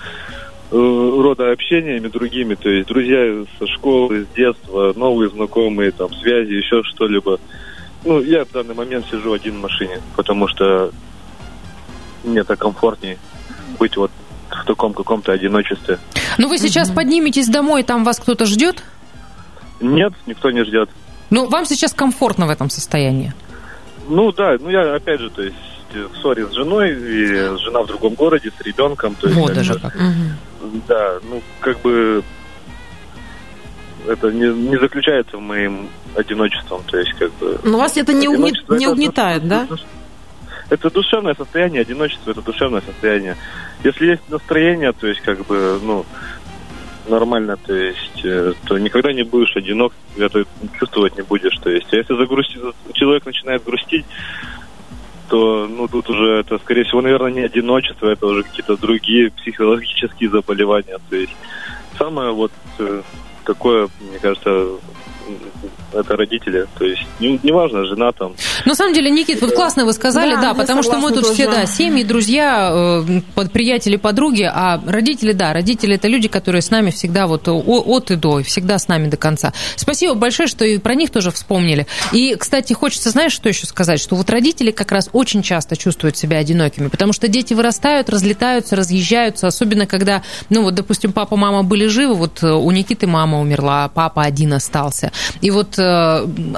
э, рода общения общениями другими, то есть друзья со школы, с детства, новые знакомые, там, связи, еще что-либо. Ну, я в данный момент сижу один в машине, потому что мне так комфортнее быть вот в таком каком-то одиночестве. Ну, вы сейчас подниметесь домой, там вас кто-то ждет? Нет, никто не ждет. Ну, вам сейчас комфортно в этом состоянии? Ну да, ну я опять же, то есть в ссоре с женой, и жена в другом городе с ребенком. То есть, Вот даже как. Да, ну как бы это не, не заключается в моим одиночеством, то есть как бы... Но вас это не, Одиночество не это- угнетает, да? Это душевное состояние, одиночество это душевное состояние. Если есть настроение, то есть как бы, ну, нормально, то есть, э, то никогда не будешь одинок, это чувствовать не будешь, то есть. А если загрустить, человек начинает грустить, то, ну, тут уже это, скорее всего, наверное, не одиночество, это уже какие-то другие психологические заболевания, то есть. Самое вот э, такое, мне кажется, это родители, то есть, не- неважно, жена там, На самом деле, Никит, вот классно вы сказали, Да, да, потому что мы тут все, тоже. да, семьи, друзья, э, под- приятели, подруги, а родители, да, родители это люди, которые с нами всегда вот от и до, и всегда с нами до конца. Спасибо большое, что и про них тоже вспомнили. И, кстати, хочется, знаешь, что еще сказать, что вот родители как раз очень часто чувствуют себя одинокими, потому что дети вырастают, разлетаются, разъезжаются, особенно когда, ну вот, допустим, папа, мама были живы, вот э, у Никиты мама умерла, а папа один остался. И вот э,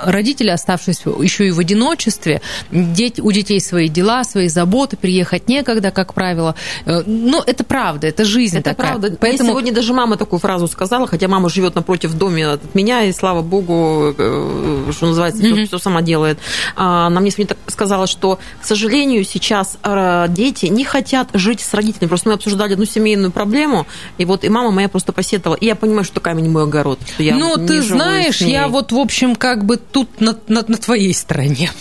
родители, оставшись еще и в одиночестве, дети, у детей свои дела, свои заботы, приехать некогда, как правило. Э, Ну, это правда, это жизнь Это такая. правда. Мне Поэтому сегодня даже мама такую фразу сказала, хотя мама живет напротив в доме от меня, и слава богу, э, что называется, все, сама делает. А, Она мне сегодня так сказала, что, к сожалению, сейчас э, дети не хотят жить с родителями. Просто мы обсуждали одну семейную проблему, и вот и мама моя просто посетовала. И я понимаю, что камень мой огород. что я ну, вот ты знаешь, я вот, в общем, как бы тут на, на- на твоей стороне.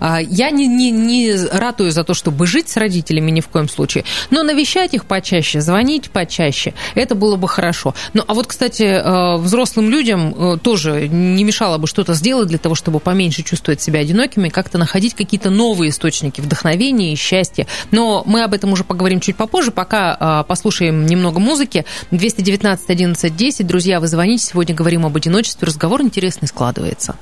А, Я не, не, не ратую за то, чтобы жить с родителями ни в коем случае, но навещать их почаще, звонить почаще, это было бы хорошо. Ну, а вот, кстати, э, взрослым людям э, тоже не мешало бы что-то сделать для того, чтобы поменьше чувствовать себя одинокими, как-то находить какие-то новые источники вдохновения и счастья. Но мы об этом уже поговорим чуть попозже, пока э, послушаем немного музыки. 219 11 10. Друзья, вы звоните. Сегодня говорим об одиночестве. Разговор интересный складывается.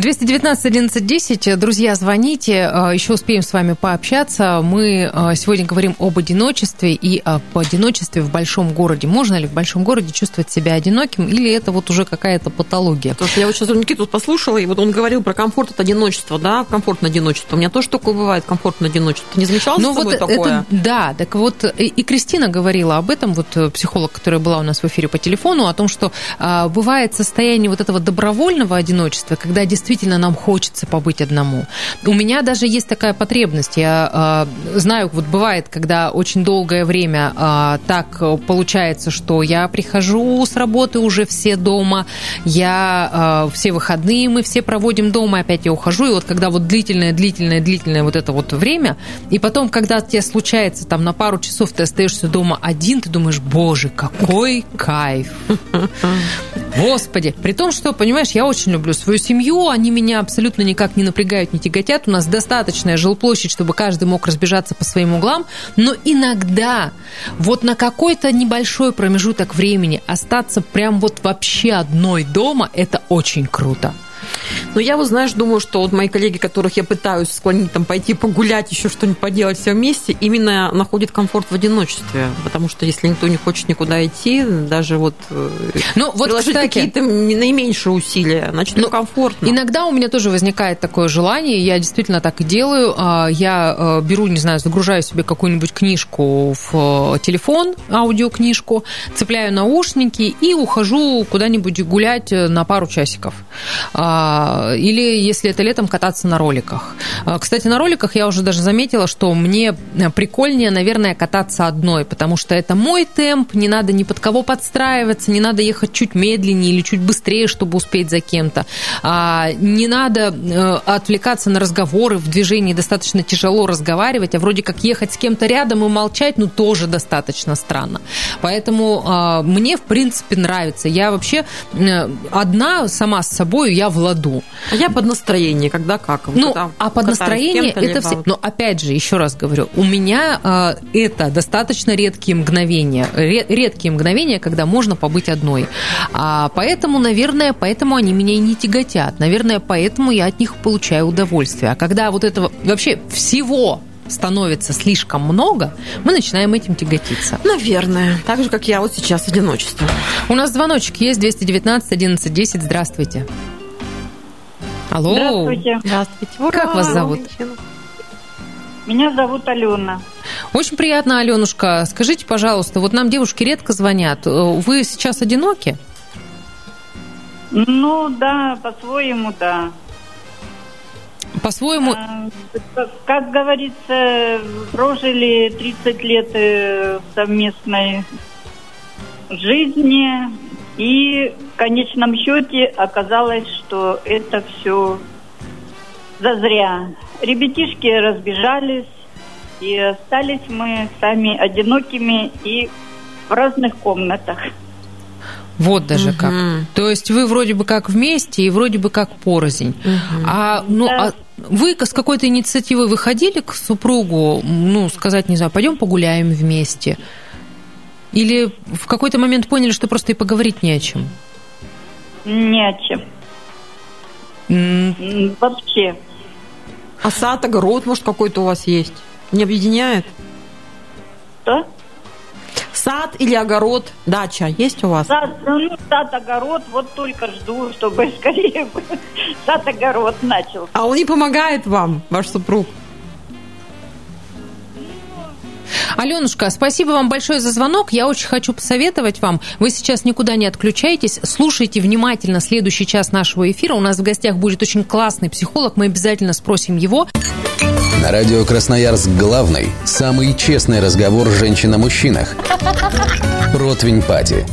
219 11 10. Друзья, звоните. Э, Еще успеем с вами пообщаться. Мы э, сегодня говорим об одиночестве и об одиночестве в большом городе. Можно ли в большом городе чувствовать себя одиноким, или это вот уже какая-то патология? Потому что я вот сейчас Никиту послушала, и вот он говорил про комфорт от одиночества, да, комфортное одиночество. У меня тоже такое бывает, комфортное одиночество. Ты не замечал Ну вот такое? это, да, так вот и и Кристина говорила об этом, вот э, психолог, которая была у нас в эфире по телефону, о том, что а, бывает состояние вот этого добровольного одиночества, когда действительно нам хочется побыть одному. У меня даже есть такая потребность. Я а, знаю, вот бывает, когда очень долгое время а, так получается, что я прихожу с работы, уже все дома, я а, все выходные мы все проводим дома, опять я ухожу, и вот когда вот длительное, длительное, длительное вот это вот время, и потом, когда тебе случается там на пару часов ты остаешься дома один, ты думаешь, боже, какой кайф. [LAUGHS] Господи, при том, что, понимаешь, я очень люблю свою семью, они меня абсолютно никак не напрягают, не тяготят, у нас достаточная жилплощадь, чтобы каждый мог разбежаться по своим углам, но иногда вот на какой-то небольшой промежуток времени остаться прям вот вообще одной дома, это очень круто. Ну, я вот, знаешь, думаю, что вот мои коллеги, которых я пытаюсь склонить там пойти погулять, еще что-нибудь поделать все вместе, именно находят комфорт в одиночестве. Потому что если никто не хочет никуда идти, даже вот, ну, вот приложить какие-то наименьшие усилия, значит, ну, комфортно. Иногда у меня тоже возникает такое желание, я действительно так и делаю. А, Я беру, не знаю, загружаю себе какую-нибудь книжку в телефон, аудиокнижку, цепляю наушники и ухожу куда-нибудь гулять на пару часиков. А, или, если это летом, кататься на роликах. А, Кстати, на роликах я уже даже заметила, что мне прикольнее, наверное, кататься одной, потому что это мой темп, не надо ни под кого подстраиваться, не надо ехать чуть медленнее или чуть быстрее, чтобы успеть за кем-то. А, Не надо э, отвлекаться на разговоры, в движении достаточно тяжело разговаривать, а вроде как ехать с кем-то рядом и молчать, ну, тоже достаточно странно. Поэтому мне, в принципе, нравится. Я вообще э, одна сама с собой, я в ладу. А я под настроение, когда как. Ну, когда а под настроение это все. вот- Но опять же, еще раз говорю, у меня а, это достаточно редкие мгновения. Ре- редкие мгновения, когда можно побыть одной. А, поэтому, наверное, поэтому они меня и не тяготят. Наверное, поэтому я от них получаю удовольствие. А когда вот этого вообще всего становится слишком много, мы начинаем этим тяготиться. Наверное. Так же, как я вот сейчас в одиночестве. У нас звоночек есть 219 11 10. Здравствуйте. Алло. Здравствуйте. Здравствуйте. Как вас зовут? Меня зовут Алена. Очень приятно, Аленушка. Скажите, пожалуйста, вот нам девушки редко звонят. Э, Вы сейчас одиноки? Ну да, по-своему, да. По-своему, как- Как говорится, прожили 30 лет э, совместной жизни, и в конечном счете оказалось, что это все зазря. Ребятишки разбежались, и остались мы сами одинокими и в разных комнатах. вот даже как. То есть вы вроде бы как вместе и вроде бы как порознь. А, ну, Да. а вы с какой-то инициативой выходили к супругу, ну, сказать, не знаю, пойдем погуляем вместе? Или в какой-то момент поняли, что просто и поговорить не о чем? Не о чем. М, Вообще. А сад, огород, может, какой-то у вас есть? Не объединяет? Что? Сад или огород, дача есть у вас? Сад, ну, сад, огород, вот только жду, чтобы [LAUGHS] скорее сад, огород начал. А он не помогает вам, ваш супруг? Аленушка, спасибо вам большое за звонок. Я очень хочу посоветовать вам. Вы сейчас никуда не отключайтесь. Слушайте внимательно следующий час нашего эфира. У нас в гостях будет очень классный психолог. Мы обязательно спросим его. На радио Красноярск главный, самый честный разговор женщин о мужчинах. Противень Пати.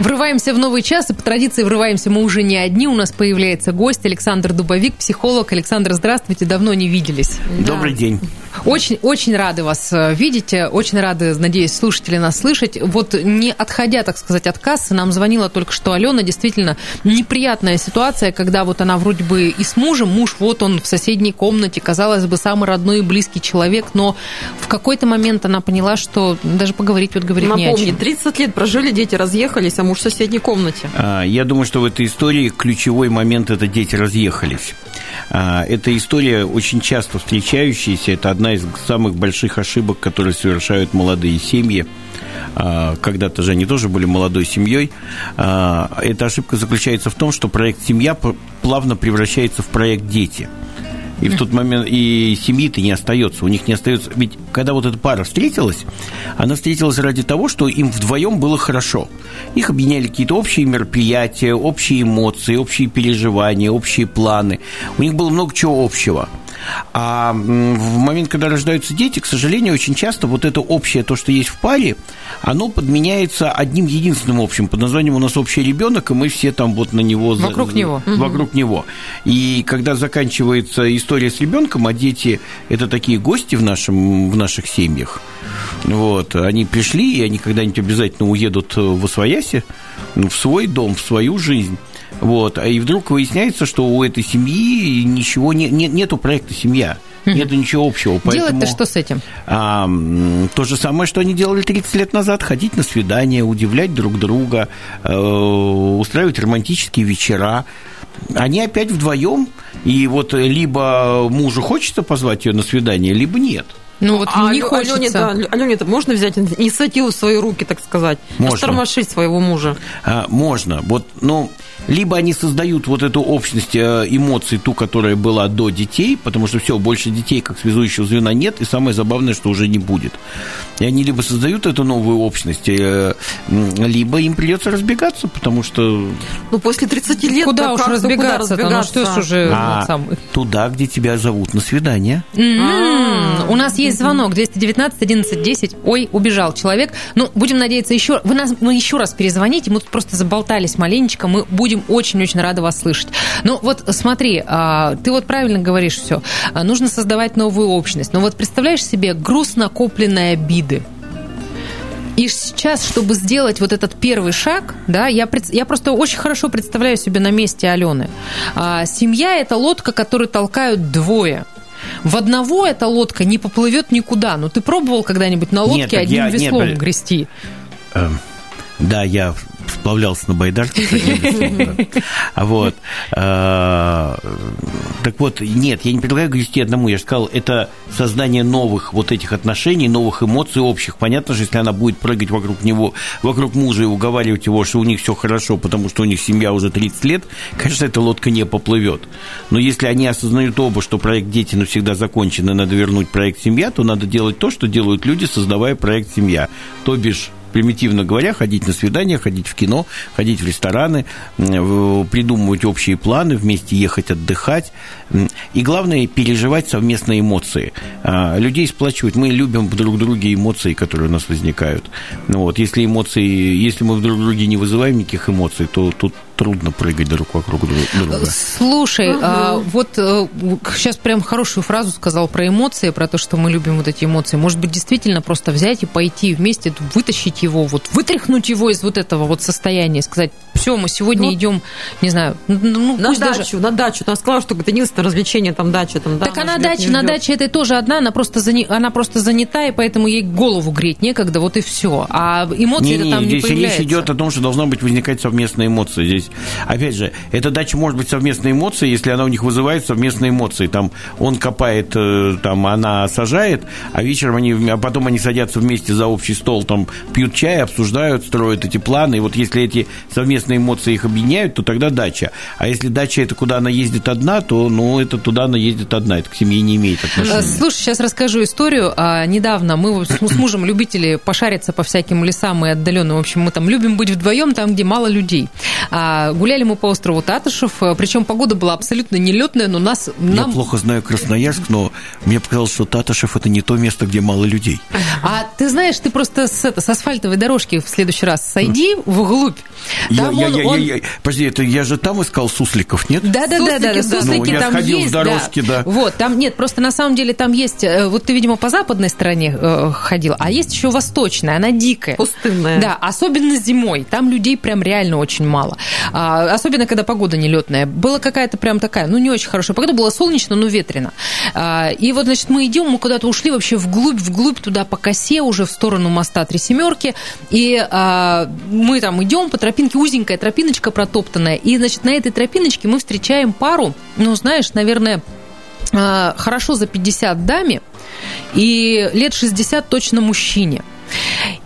Врываемся в новый час, и по традиции врываемся мы уже не одни. У нас появляется гость Александр Дубовик, психолог. Александр, здравствуйте, давно не виделись. Добрый день. Очень, очень рады вас э, видеть, очень рады, надеюсь, слушатели нас слышать. Вот не отходя, так сказать, от кассы, нам звонила только что Алена. Действительно, неприятная ситуация, когда вот она вроде бы и с мужем, муж вот он в соседней комнате, казалось бы, самый родной и близкий человек, но в какой-то момент она поняла, что даже поговорить вот говорить не о чем. 30 лет прожили, дети разъехались, а муж в соседней комнате. А, Я думаю, что в этой истории ключевой момент – это дети разъехались. А, Эта история очень часто встречающаяся, это одна из самых больших ошибок, которые совершают молодые семьи. А, Когда-то же они тоже были молодой семьей. Эта ошибка заключается в том, что проект «Семья» плавно превращается в проект «Дети». И в тот момент и семьи-то не остается, у них не остается. Ведь когда вот эта пара встретилась, она встретилась ради того, что им вдвоем было хорошо. Их объединяли какие-то общие мероприятия, общие эмоции, общие переживания, общие планы. У них было много чего общего. А в момент, когда рождаются дети, к сожалению, очень часто вот это общее, то, что есть в паре, оно подменяется одним единственным общим под названием у нас общий ребенок, и мы все там вот на него... за- Вокруг него. Вокруг него. И когда заканчивается история с ребенком, а дети это такие гости в, нашем, в наших семьях, вот, они пришли, и они когда-нибудь обязательно уедут в Освояси, ну, в свой дом, в свою жизнь. Вот, а и вдруг выясняется, что у этой семьи ничего не, не- нету проекта семья. Нету ничего общего. Поэтому, Делать-то что с этим? а, то же самое, что они делали 30 лет назад, ходить на свидания, удивлять друг друга, э, устраивать романтические вечера. Они опять вдвоем, и вот либо мужу хочется позвать ее на свидание, либо нет. Ну вот А не Алё- хочется. Алене-то- Алене-то можно взять инициативу в свои руки, так сказать? Можно. Растормошить своего мужа. А, можно. Вот, ну, либо они создают вот эту общность э, эмоций, ту, которая была до детей, потому что все, больше детей как связующего звена нет, и самое забавное, что уже не будет. И они либо создают эту новую общность, э, либо им придется разбегаться, потому что Ну, после 30 лет... Куда да уж как-то разбегаться-то? куда Ну, что ж разбегаться? уже а, сам- туда, где тебя зовут на свидание. М, У нас есть звонок 219 11 10. Ой, убежал человек. Ну, будем надеяться еще. Вы нас ну, еще раз перезвоните. Мы тут просто заболтались маленечко. Мы будем очень-очень рады вас слышать. Ну, вот смотри, а, ты вот правильно говоришь все. Нужно создавать новую общность. Но вот представляешь себе груз накопленной обиды. И сейчас, чтобы сделать вот этот первый шаг, да, я, я просто очень хорошо представляю себе на месте Алены. А, семья – это лодка, которую толкают двое. В одного эта лодка не поплывет никуда. Ну, ты пробовал когда-нибудь на лодке Нет, одним я- нет, веслом блин. грести? Эм, Да, я сплавлялся на байдарке. [LAUGHS] А Вот. Э, Так вот, нет, я не предлагаю грести одному. Я же сказал, это создание новых вот этих отношений, новых эмоций общих. Понятно же, если она будет прыгать вокруг него, вокруг мужа и уговаривать его, что у них все хорошо, потому что у них семья уже 30 лет, конечно, эта лодка не поплывет. Но если они осознают оба, что проект «Дети навсегда закончен» и надо вернуть проект «Семья», то надо делать то, что делают люди, создавая проект «Семья». То бишь примитивно говоря, ходить на свидания, ходить в кино, ходить в рестораны, придумывать общие планы, вместе ехать отдыхать. И главное, переживать совместные эмоции. А, Людей сплачивать. Мы любим друг друге эмоции, которые у нас возникают. Вот. Если эмоции, если мы друг друге не вызываем никаких эмоций, то тут трудно прыгать друг вокруг друг- друга. Слушай, а, вот сейчас прям хорошую фразу сказал про эмоции, про то, что мы любим вот эти эмоции. Может быть, действительно просто взять и пойти вместе, вытащить его, вот вытряхнуть его из вот этого вот состояния, сказать, все, мы сегодня Ну, идем, не знаю, ну, На пусть дачу, даже... на дачу. Она сказала, что это единственное развлечение, там дача, там, да. Так она дача, не на даче это тоже одна, она просто, зани- она просто занята, и поэтому ей голову греть некогда, вот и все. А эмоции это Не-не, там не здесь появляется. речь идет о том, что должна быть возникать совместная эмоция. Здесь, опять же, эта дача может быть совместной эмоцией, если она у них вызывает совместные эмоции. Там он копает, э, там она сажает, а вечером они, а потом они садятся вместе за общий стол, там пьют чай, обсуждают, строят эти планы. И вот если эти совместные эмоции их объединяют, то тогда дача. А если дача это куда она ездит одна, то ну это туда она ездит одна, это к семье не имеет Э, отношения. Слушай, сейчас расскажу историю. А, Недавно мы с мужем любители пошариться по всяким лесам и отдаленным. В общем, мы там любим быть вдвоем, там, где мало людей. А, Гуляли мы по острову Татышев, причем погода была абсолютно нелетная, но нас... Я нам- плохо знаю Красноярск, но мне показалось, что Таташев это не то место, где мало людей. А ты знаешь, ты просто с, это, с асфальтовой дорожки в следующий раз сойди вглубь. Я, он- я, он- я, я- подожди, это я же там искал сусликов, нет? Да, да, да, да, да, Суслики, да. суслики Ну, я там сходил есть, с дорожки, да. Вот, там нет, просто на самом деле там есть, э, вот ты, видимо, по западной стороне э, ходил, а есть еще восточная, она дикая. Пустынная. Да, особенно зимой, там людей прям реально очень мало. А, особенно, когда погода нелетная. Была какая-то прям такая, ну, не очень хорошая погода, было солнечно, но ветрено. А, и вот, значит, мы идем, мы куда-то ушли вообще вглубь, вглубь туда по косе, уже в сторону моста Три Семерки, и а, мы там идем по тропинке, узенькая тропиночка протоптанная, и, значит, на этой тропиночке мы встречаем пару, ну, знаешь, наверное, а, хорошо за 50 даме и лет 60 точно мужчине.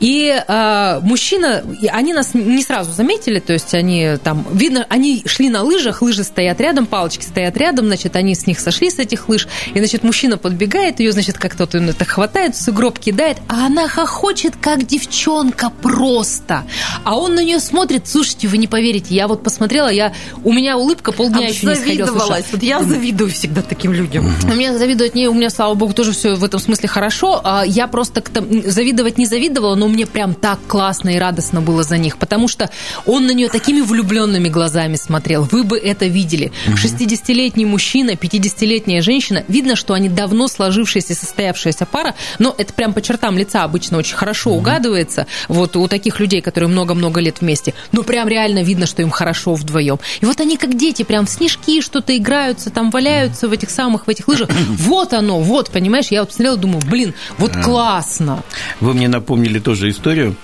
И э, мужчина, они нас не сразу заметили, то есть они там, видно, они шли на лыжах, лыжи стоят рядом, палочки стоят рядом, значит, они с них сошли с этих лыж, и, значит, мужчина подбегает, ее, значит, как-то вот это хватает, сугроб кидает, а она хохочет, как девчонка просто. А он на нее смотрит, слушайте, вы не поверите, я вот посмотрела, я, у меня улыбка полдня еще не сходила. Вот я завидую всегда таким людям. У меня завидовать не, у меня, слава богу, тоже все в этом смысле хорошо. А Я просто завидовать не завидовала, но мне прям так классно и радостно было за них, потому что он на нее такими влюбленными глазами смотрел. Вы бы это видели. 60-летний мужчина, 50-летняя женщина. Видно, что они давно сложившаяся, состоявшаяся пара, но это прям по чертам лица обычно очень хорошо угадывается. Вот у таких людей, которые много-много лет вместе. Но прям реально видно, что им хорошо вдвоем. И вот они как дети, прям в снежки что-то играются, там валяются в этих самых, в этих лыжах. [CLEARS THROAT] Вот оно, вот, понимаешь, я вот смотрела, думаю, блин, вот классно. Вы мне напомнили тоже историю.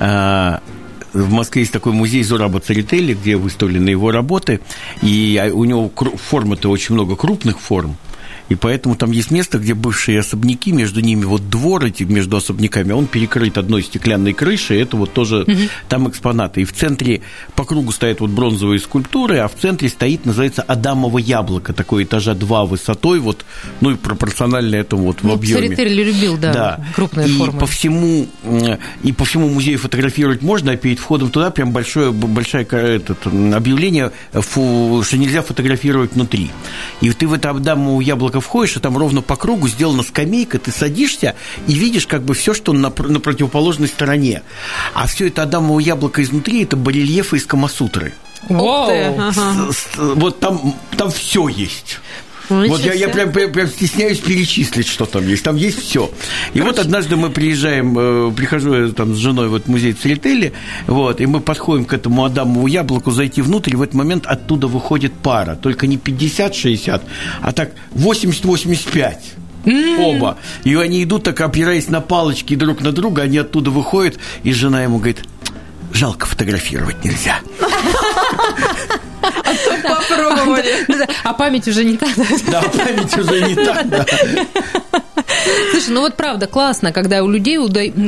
А, В Москве есть такой музей Зураба Церетели, где выставлены его работы, и а, у него формы-то очень много крупных форм, и поэтому там есть место, где бывшие особняки, между ними вот двор эти между особняками, он перекрыт одной стеклянной крышей, это вот тоже там экспонаты. И в центре по кругу стоят вот бронзовые скульптуры, а в центре стоит, называется, Адамово яблоко, такое этажа два высотой, вот, ну и пропорционально этому вот в Ну, объеме. Церетели любил, да, крупные и формы. По всему, м, и по всему музею фотографировать можно, а перед входом туда прям большое, большое этот, объявление, фу- что нельзя фотографировать внутри. И ты в это Адамово яблоко входишь, и там ровно по кругу сделана скамейка, ты садишься и видишь как бы все, что на, на противоположной стороне. А все это Адамово яблоко изнутри, это барельефы из Камасутры. Ух ты, ага. С- с- Вот там, там все есть. Ну, вот я, я прям, прям, прям стесняюсь перечислить, что там есть. Там есть все. И вот однажды мы приезжаем, э, прихожу я там с женой вот в музей Церетели, вот, и мы подходим к этому Адамову яблоку, зайти внутрь, и в этот момент оттуда выходит пара. Только не 50-60, а так 80-85. Оба. И они идут так, опираясь на палочки друг на друга, они оттуда выходят, и жена ему говорит, жалко фотографировать нельзя. [LAUGHS] Попробовали. А память уже не та. Да, память уже не так, да. Слушай, ну вот правда классно, когда у людей,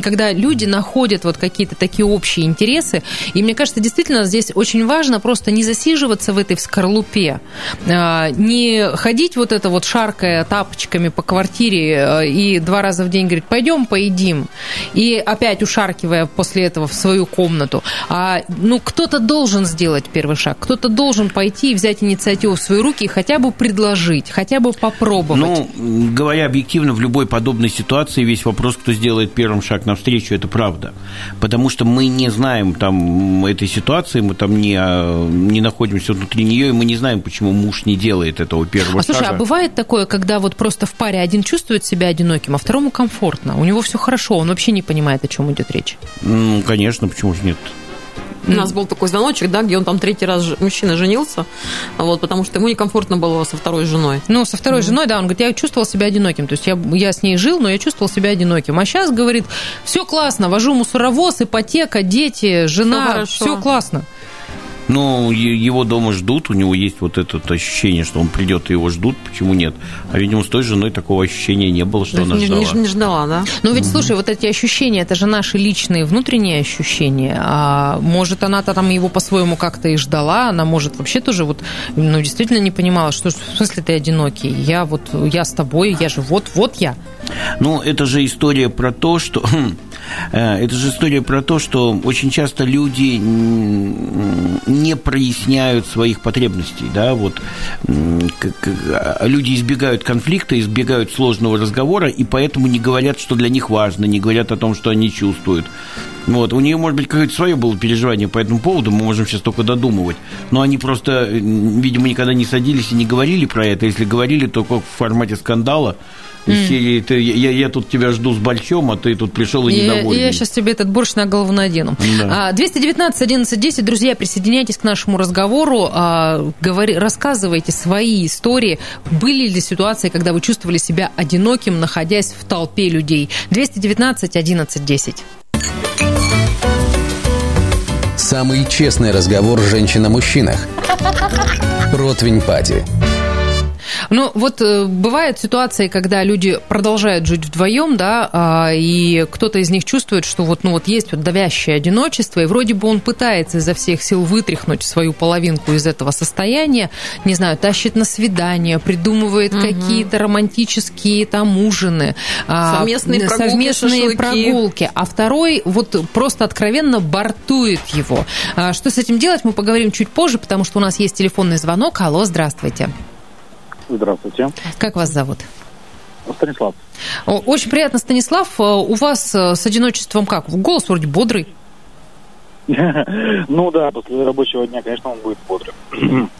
когда люди находят вот какие-то такие общие интересы, и мне кажется, действительно здесь очень важно просто не засиживаться в этой в скорлупе, а, не ходить вот это вот шаркая тапочками по квартире а, и два раза в день говорить, пойдем поедим, и опять ушаркивая после этого в свою комнату. А, ну, кто-то должен сделать первый шаг, кто-то должен пойти и взять инициативу в свои руки и хотя бы предложить, хотя бы попробовать. Ну, говоря объективно, в любой подобной ситуации весь вопрос, кто сделает первым шаг навстречу, это правда. Потому что мы не знаем там этой ситуации, мы там не, а, не находимся внутри нее, и мы не знаем, почему муж не делает этого первого А слушай, шага. а бывает такое, когда вот просто в паре один чувствует себя одиноким, а второму комфортно, у него все хорошо, он вообще не понимает, о чем идет речь. Ну, конечно, почему же нет? У нас был такой звоночек, да, где он там третий раз мужчина женился, вот, потому что ему некомфортно было со второй женой. Ну, со второй женой, да, он говорит, я чувствовал себя одиноким. То есть я, я с ней жил, но я чувствовал себя одиноким. А сейчас, говорит, все классно, вожу мусоровоз, ипотека, дети, жена, все классно. Ну, его дома ждут, у него есть вот это ощущение, что он придет и его ждут, почему нет? А, видимо, с той женой такого ощущения не было, что То она не, ждала. не- не ждала, да? Но ведь, слушай, вот эти ощущения, это же наши личные внутренние ощущения. А может, она-то там его по-своему как-то и ждала, она, может, вообще тоже вот, ну, действительно не понимала, что в смысле ты одинокий? Я вот, я с тобой, я же вот, вот я. Ну, это же история про то, что... [CLEARS THROAT] э, Это же история про то, что очень часто люди не проясняют своих потребностей, да, вот а люди избегают конфликта, избегают сложного разговора, и поэтому не говорят, что для них важно, не говорят о том, что они чувствуют. Вот. У нее, может быть, какое-то свое было переживание по этому поводу, мы можем сейчас только додумывать. Но они просто, видимо, никогда не садились и не говорили про это. Если говорили, то как в формате скандала. Из серии ты, я, я тут тебя жду с борщом, а ты тут пришел и недовольный. я сейчас тебе этот борщ на голову надену. Да. А, 219 11 10, друзья, присоединяйтесь к нашему разговору, а, говори, рассказывайте свои истории. Были ли ситуации, когда вы чувствовали себя одиноким, находясь в толпе людей? 219 11 10. Самый честный разговор женщин о мужчинах. Ротвень Пати. Ну, вот э, бывают ситуации, когда люди продолжают жить вдвоем, да, а, и кто-то из них чувствует, что вот, ну, вот есть вот давящее одиночество, и вроде бы он пытается изо всех сил вытряхнуть свою половинку из этого состояния, не знаю, тащит на свидание, придумывает какие-то романтические там ужины, а, Совместные прогулки, совместные шашлыки. прогулки, а второй вот просто откровенно бортует его. А, Что с этим делать, мы поговорим чуть позже, потому что у нас есть телефонный звонок. Алло, здравствуйте. Здравствуйте. Как вас зовут? Станислав. Очень приятно, Станислав. Э, У вас э, с одиночеством как? Голос вроде бодрый. [LAUGHS] Ну да, после рабочего дня, конечно, он будет бодрым. [CLEARS THROAT]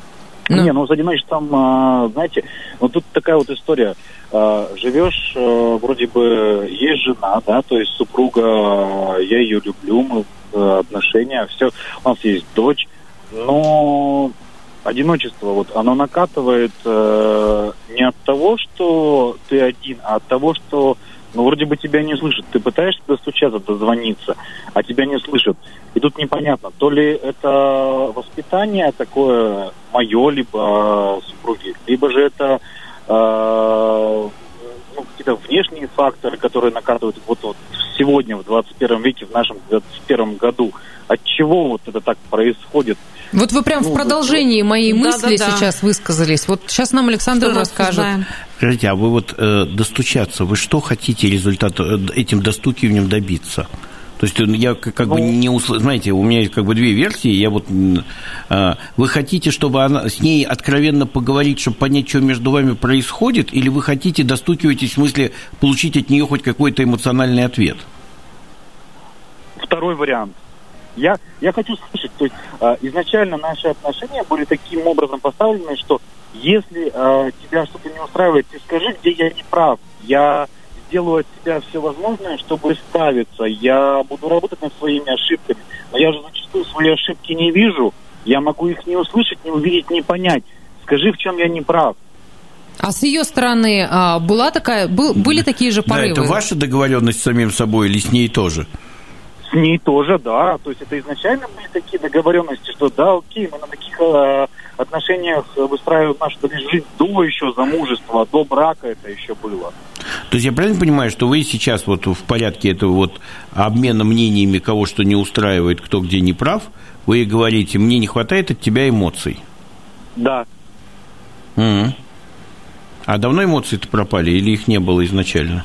Ну. Не, ну с одиночеством, а, знаете, вот тут такая вот история. А, Живешь, а, вроде бы есть жена, да, то есть супруга, я ее люблю, мы отношения, все, у нас есть дочь, но одиночество, вот, оно накатывает э, не от того, что ты один, а от того, что ну, вроде бы тебя не слышат. Ты пытаешься достучаться, дозвониться, а тебя не слышат. И тут непонятно, то ли это воспитание такое мое, либо э, супруги, либо же это э, ну, какие-то внешние факторы, которые накатывают вот, вот сегодня, в 21 веке, в нашем 21 году. От чего вот это так происходит? Вот вы прям Ну, в продолжении моей да, мысли да, да. сейчас высказались. Вот сейчас нам Александр Что расскажет. Скажите, а вы вот э, достучаться, вы что хотите результат э, этим достукиванием добиться? То есть э, я как как бы не услышал, знаете, у меня есть как бы две версии. Я вот, э, вы хотите, чтобы она с ней откровенно поговорить, чтобы понять, что между вами происходит, или вы хотите достукиваетесь в смысле получить от нее хоть какой-то эмоциональный ответ? Второй вариант. Я, я хочу слышать, то есть э, изначально наши отношения были таким образом поставлены, что если э, тебя что-то устраивает, ты скажи, где я не прав. Я сделаю от себя все возможное, чтобы ставиться. Я буду работать над своими ошибками. Но я же зачастую свои ошибки не вижу. Я могу их не услышать, не увидеть, не понять. Скажи, в чем я не прав. А с ее стороны а, была такая, был, были такие же порывы? Да, это ваша договоренность с самим собой или с ней тоже? С ней тоже, да. То есть это изначально были такие договоренности, что да, окей, мы на таких э, отношениях выстраиваем нашу жизнь до еще замужества, до брака это еще было. То есть я правильно понимаю, что вы сейчас вот в порядке этого вот обмена мнениями, кого что не устраивает, кто где не прав, вы говорите, мне не хватает от тебя эмоций? Да. М-м. А давно эмоции-то пропали или их не было изначально?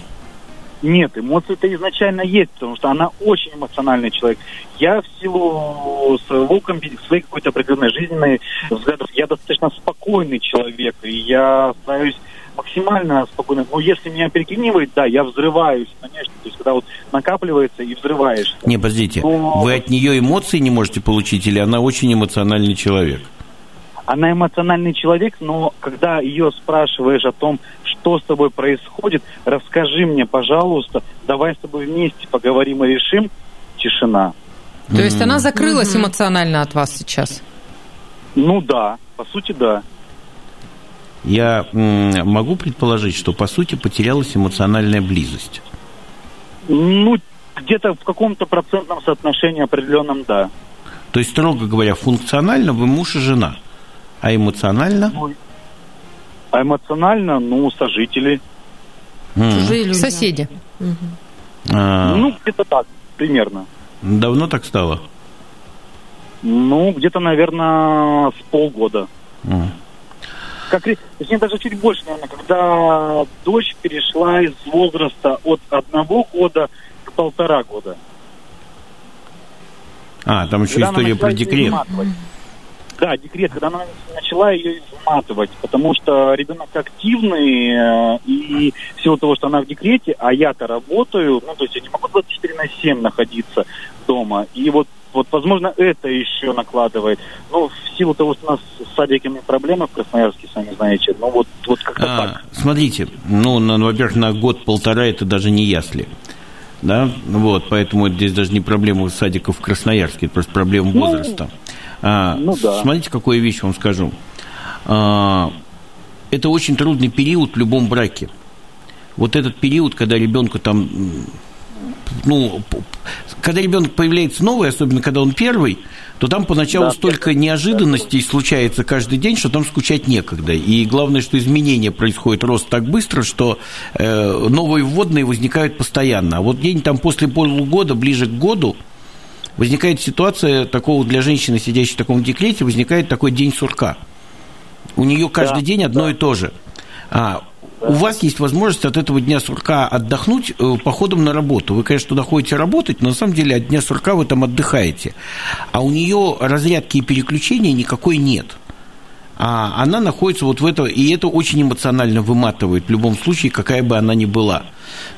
Нет, эмоции-то изначально есть, потому что она очень эмоциональный человек. Я в силу своего, своей какой-то определенной жизненной взглядов, я достаточно спокойный человек, и я стараюсь максимально спокойно. Но если меня переклинивает, да, я взрываюсь, конечно. То есть, когда вот накапливается и взрываешься. Не, подождите, Но... вы от нее эмоции не можете получить, или она очень эмоциональный человек? Она эмоциональный человек, но когда ее спрашиваешь о том, что с тобой происходит, расскажи мне, пожалуйста, давай с тобой вместе поговорим и решим, тишина. То есть она закрылась эмоционально от вас сейчас? Ну да, по сути да. Я могу предположить, что по сути потерялась эмоциональная близость. Ну, где-то в каком-то процентном соотношении определенном, да. То есть, строго говоря, функционально вы муж и жена, а эмоционально? А эмоционально, ну, сожители. Чужие люди. Соседи. А... Ну, где-то так, примерно. Давно так стало? Ну, где-то, наверное, с полгода. Mm. Как, точнее, даже чуть больше, наверное, когда дочь перешла из возраста от одного года к полтора года. А, там еще когда история про декрет. Да, декрет, когда она начала ее изматывать, потому что ребенок активный, э, и в силу того, что она в декрете, а я-то работаю, ну, то есть я не могу 24 на 7 находиться дома, и вот вот, возможно, это еще накладывает. Ну, в силу того, что у нас с садиками проблемы в Красноярске, сами знаете, ну, вот, вот как-то а, так. Смотрите, ну, на, во-первых, на год-полтора это даже не ясли. Да, вот, поэтому здесь даже не проблема садиков в Красноярске, это просто проблема ну, возраста. А, ну, да. Смотрите, какую вещь вам скажу. А, это очень трудный период в любом браке. Вот этот период, когда ребенку там ну, когда ребенок появляется новый, особенно когда он первый, то там поначалу да, столько неожиданностей случается каждый день, что там скучать некогда. И главное, что изменения происходят, рост так быстро, что э, новые вводные возникают постоянно. А вот день там после полугода, ближе к году, возникает ситуация такого для женщины, сидящей в таком декрете, возникает такой день сурка. У нее каждый да, день одно да. и то же. А, у вас есть возможность от этого дня сурка отдохнуть э, походом на работу. Вы, конечно, туда ходите работать, но на самом деле от дня сурка вы там отдыхаете. А у нее разрядки и переключения никакой нет. А она находится вот в этом, и это очень эмоционально выматывает в любом случае, какая бы она ни была.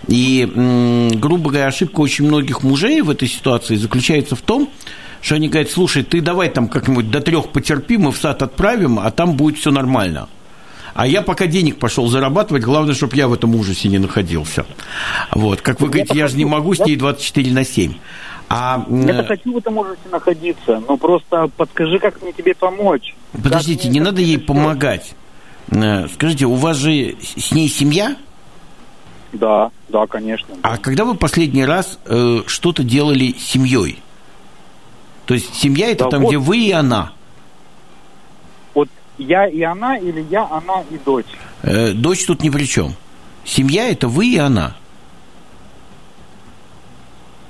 И, грубо говоря, ошибка очень многих мужей в этой ситуации заключается в том, что они говорят, слушай, ты давай там как-нибудь до трех потерпи, мы в сад отправим, а там будет все нормально. А я пока денег пошел зарабатывать, главное, чтобы я в этом ужасе не находился. Вот, как вы говорите, я же не могу с ней 24 на 7. А, Я хочу в этом ужасе находиться, но просто подскажи, как мне тебе помочь. Подождите, не надо ей помогать. Э, скажите, у вас же с ней семья? Да, да, конечно. А когда вы последний раз э, что-то делали с семьей? То есть семья это да там, вот. где вы и она? Я и она или я, она и дочь? Э, дочь тут ни при чем. Семья это вы и она.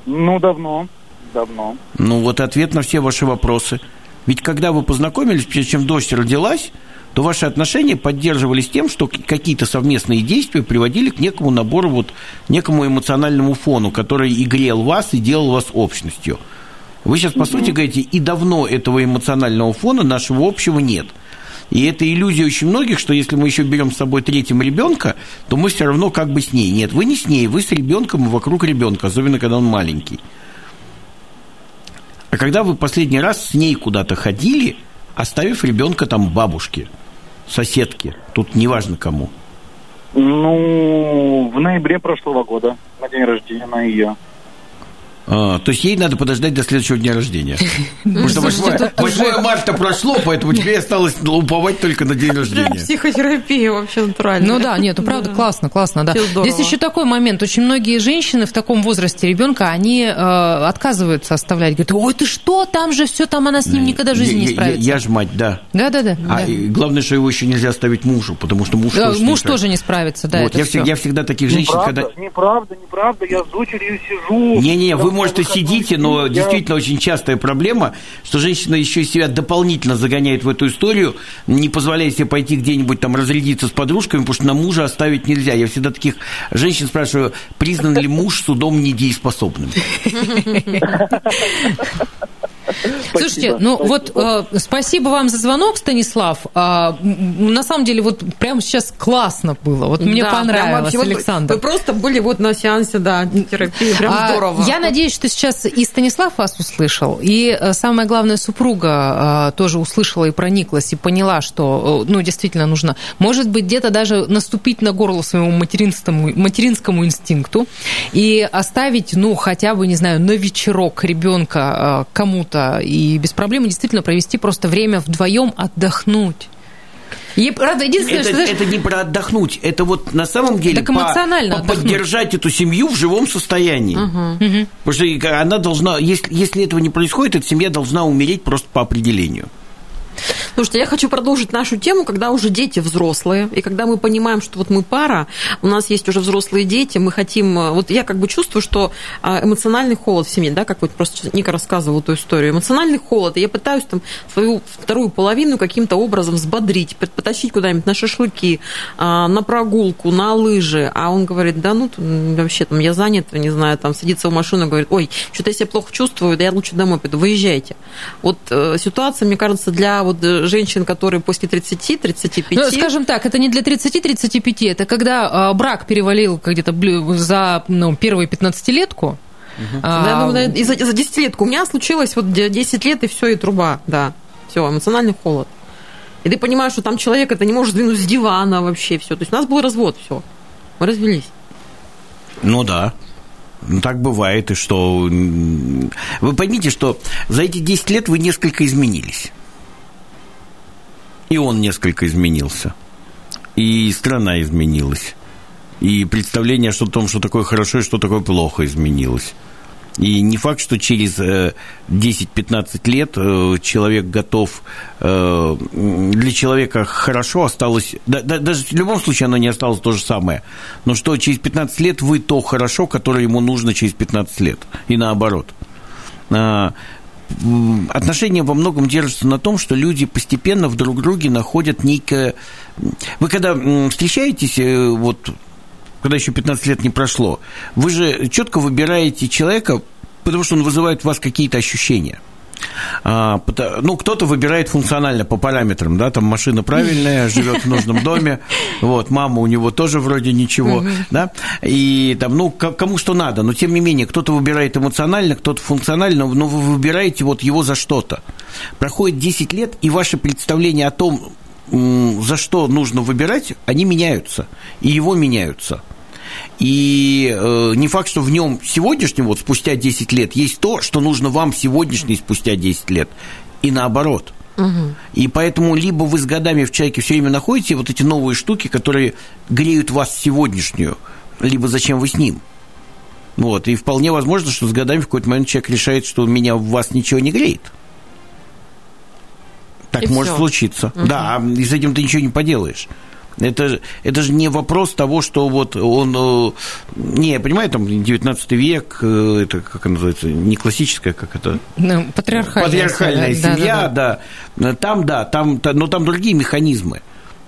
Ну, давно. Давно. Ну, вот ответ на все ваши вопросы. Ведь когда вы познакомились, прежде чем дочь родилась, то ваши отношения поддерживались тем, что какие-то совместные действия приводили к некому набору, вот, некому эмоциональному фону, который и грел вас, и делал вас общностью. Вы сейчас, по сути, говорите, и давно этого эмоционального фона нашего общего нет – и это иллюзия очень многих, что если мы еще берем с собой третьим ребенка, то мы все равно как бы с ней. Нет, вы не с ней, вы с ребенком и вокруг ребенка, особенно когда он маленький. А когда вы последний раз с ней куда-то ходили, оставив ребенка там бабушке, соседке, тут неважно кому, Ну, в ноябре прошлого года, на день рождения, на ее. А, то есть ей надо подождать до следующего дня рождения. [LAUGHS] Потому что 8, 8 марта прошло, поэтому [LAUGHS] тебе осталось уповать только на день рождения. Психотерапия вообще натурально. Ну да, нет, ну правда классно, классно, да. Здесь еще такой момент. Очень многие женщины в таком возрасте ребенка, они э, отказываются оставлять. Говорят, ой, ты что, там же все, там она с ним никогда в жизни не справится. Я ж мать, да. Да, да, да. А главное, что его еще нельзя оставить мужу, потому что муж Да, тоже не муж справится. тоже не справится, да. Вот, я, всегда, таких женщин, когда... Неправда, неправда, неправда, я с дочерью сижу. Не-не, вы, может, и сидите, но я- действительно очень частая проблема, что женщина еще и себя дополнительно загоняет в эту историю, не позволяя себе пойти где-нибудь там разрядиться с подружками, потому что на мужа оставить нельзя. Я всегда таких женщин спрашиваю, признан ли муж судом недееспособным? [LAUGHS] Слушайте, ну вот э, спасибо вам за звонок, Станислав. А, на самом деле, вот прямо сейчас классно было. Вот мне понравилось, вообще вот Александр. Вы просто были вот на сеансе, да, терапии, прям А, здорово. Я надеюсь, что сейчас и Станислав вас услышал, и э, самое главное, супруга э, тоже услышала и прониклась, и поняла, что, э, ну, действительно нужно, может быть, где-то даже наступить на горло своему материнскому, материнскому инстинкту и оставить, ну, хотя бы, не знаю, на вечерок ребенка э, и без проблем действительно провести просто время вдвоем отдохнуть. И, правда, единственное, Это, что, знаешь, это не про отдохнуть, это вот на самом деле Так эмоционально по- по- отдохнуть. поддержать эту семью в живом состоянии. Мгм. Потому что она должна, если, если этого не происходит, эта семья должна умереть просто по определению. Слушайте, я хочу продолжить нашу тему, когда уже дети взрослые, и когда мы понимаем, что вот мы пара, у нас есть уже взрослые дети, мы хотим... э, Вот я как бы чувствую, что а, эмоциональный холод в семье, да, как вот просто Ника рассказывала эту историю, эмоциональный холод, и я пытаюсь там свою вторую половину каким-то образом взбодрить, пот- потащить куда-нибудь на шашлыки, а, на прогулку, на лыжи, а он говорит, да ну, вообще там я занят, не знаю, там садится в машину говорит, ой, что-то я себя плохо чувствую, да я лучше домой пойду, выезжайте. Вот э, ситуация, мне кажется, для вот э, женщин, которые после 30-35... Ну, скажем так, это не для 30-35, это когда а, брак перевалил где-то за ну, первую 15-летку. Да, А, ну, да, и за, за 10 лет. У меня случилось вот 10 лет, и все, и труба, да. Все, эмоциональный холод. И ты понимаешь, что там человек это не может сдвинуть с дивана вообще все. То есть у нас был развод, все. Мы развелись. Ну да. Ну, так бывает, и что... Вы поймите, что за эти 10 лет вы несколько изменились. И он несколько изменился. И страна изменилась. И представление о том, что такое хорошо и что такое плохо, изменилось. И не факт, что через э, 10-15 лет э, человек готов... э, Для человека хорошо осталось... да- да- даже в любом случае оно не осталось то же самое. Но что через 15 лет вы то хорошо, которое ему нужно через 15 лет. И наоборот. Отношения во многом держатся на том, что люди постепенно в друг друге находят некое... Вы когда встречаетесь, э, вот когда еще 15 лет не прошло, вы же четко выбираете человека, потому что он вызывает у вас какие-то ощущения. А, ну, кто-то выбирает функционально по параметрам, да, там машина правильная, [LAUGHS] живет в нужном доме, вот, мама у него тоже вроде ничего, да, и там, ну, ко- кому что надо, но тем не менее, кто-то выбирает эмоционально, кто-то функционально, но вы выбираете вот его за что-то. Проходит 10 лет, и ваше представление о том, за что нужно выбирать, они меняются, и его меняются. И э, не факт, что в нем сегодняшнем, вот спустя 10 лет, есть то, что нужно вам сегодняшний спустя 10 лет. И наоборот. И поэтому либо вы с годами в человеке все время находите вот эти новые штуки, которые греют вас сегодняшнюю, либо зачем вы с ним. Вот, и вполне возможно, что с годами в какой-то момент человек решает, что меня в вас ничего не греет. Так И может всё. случиться. Мгм. Да, и с этим ты ничего не поделаешь. Это, это же не вопрос того, что вот он... э, Не, я понимаю, там 19 век, э, это как называется, не классическая, как это... ну, патриархальная, Патриархальная да, семья, да, да, Там, да, там, та- но там другие механизмы.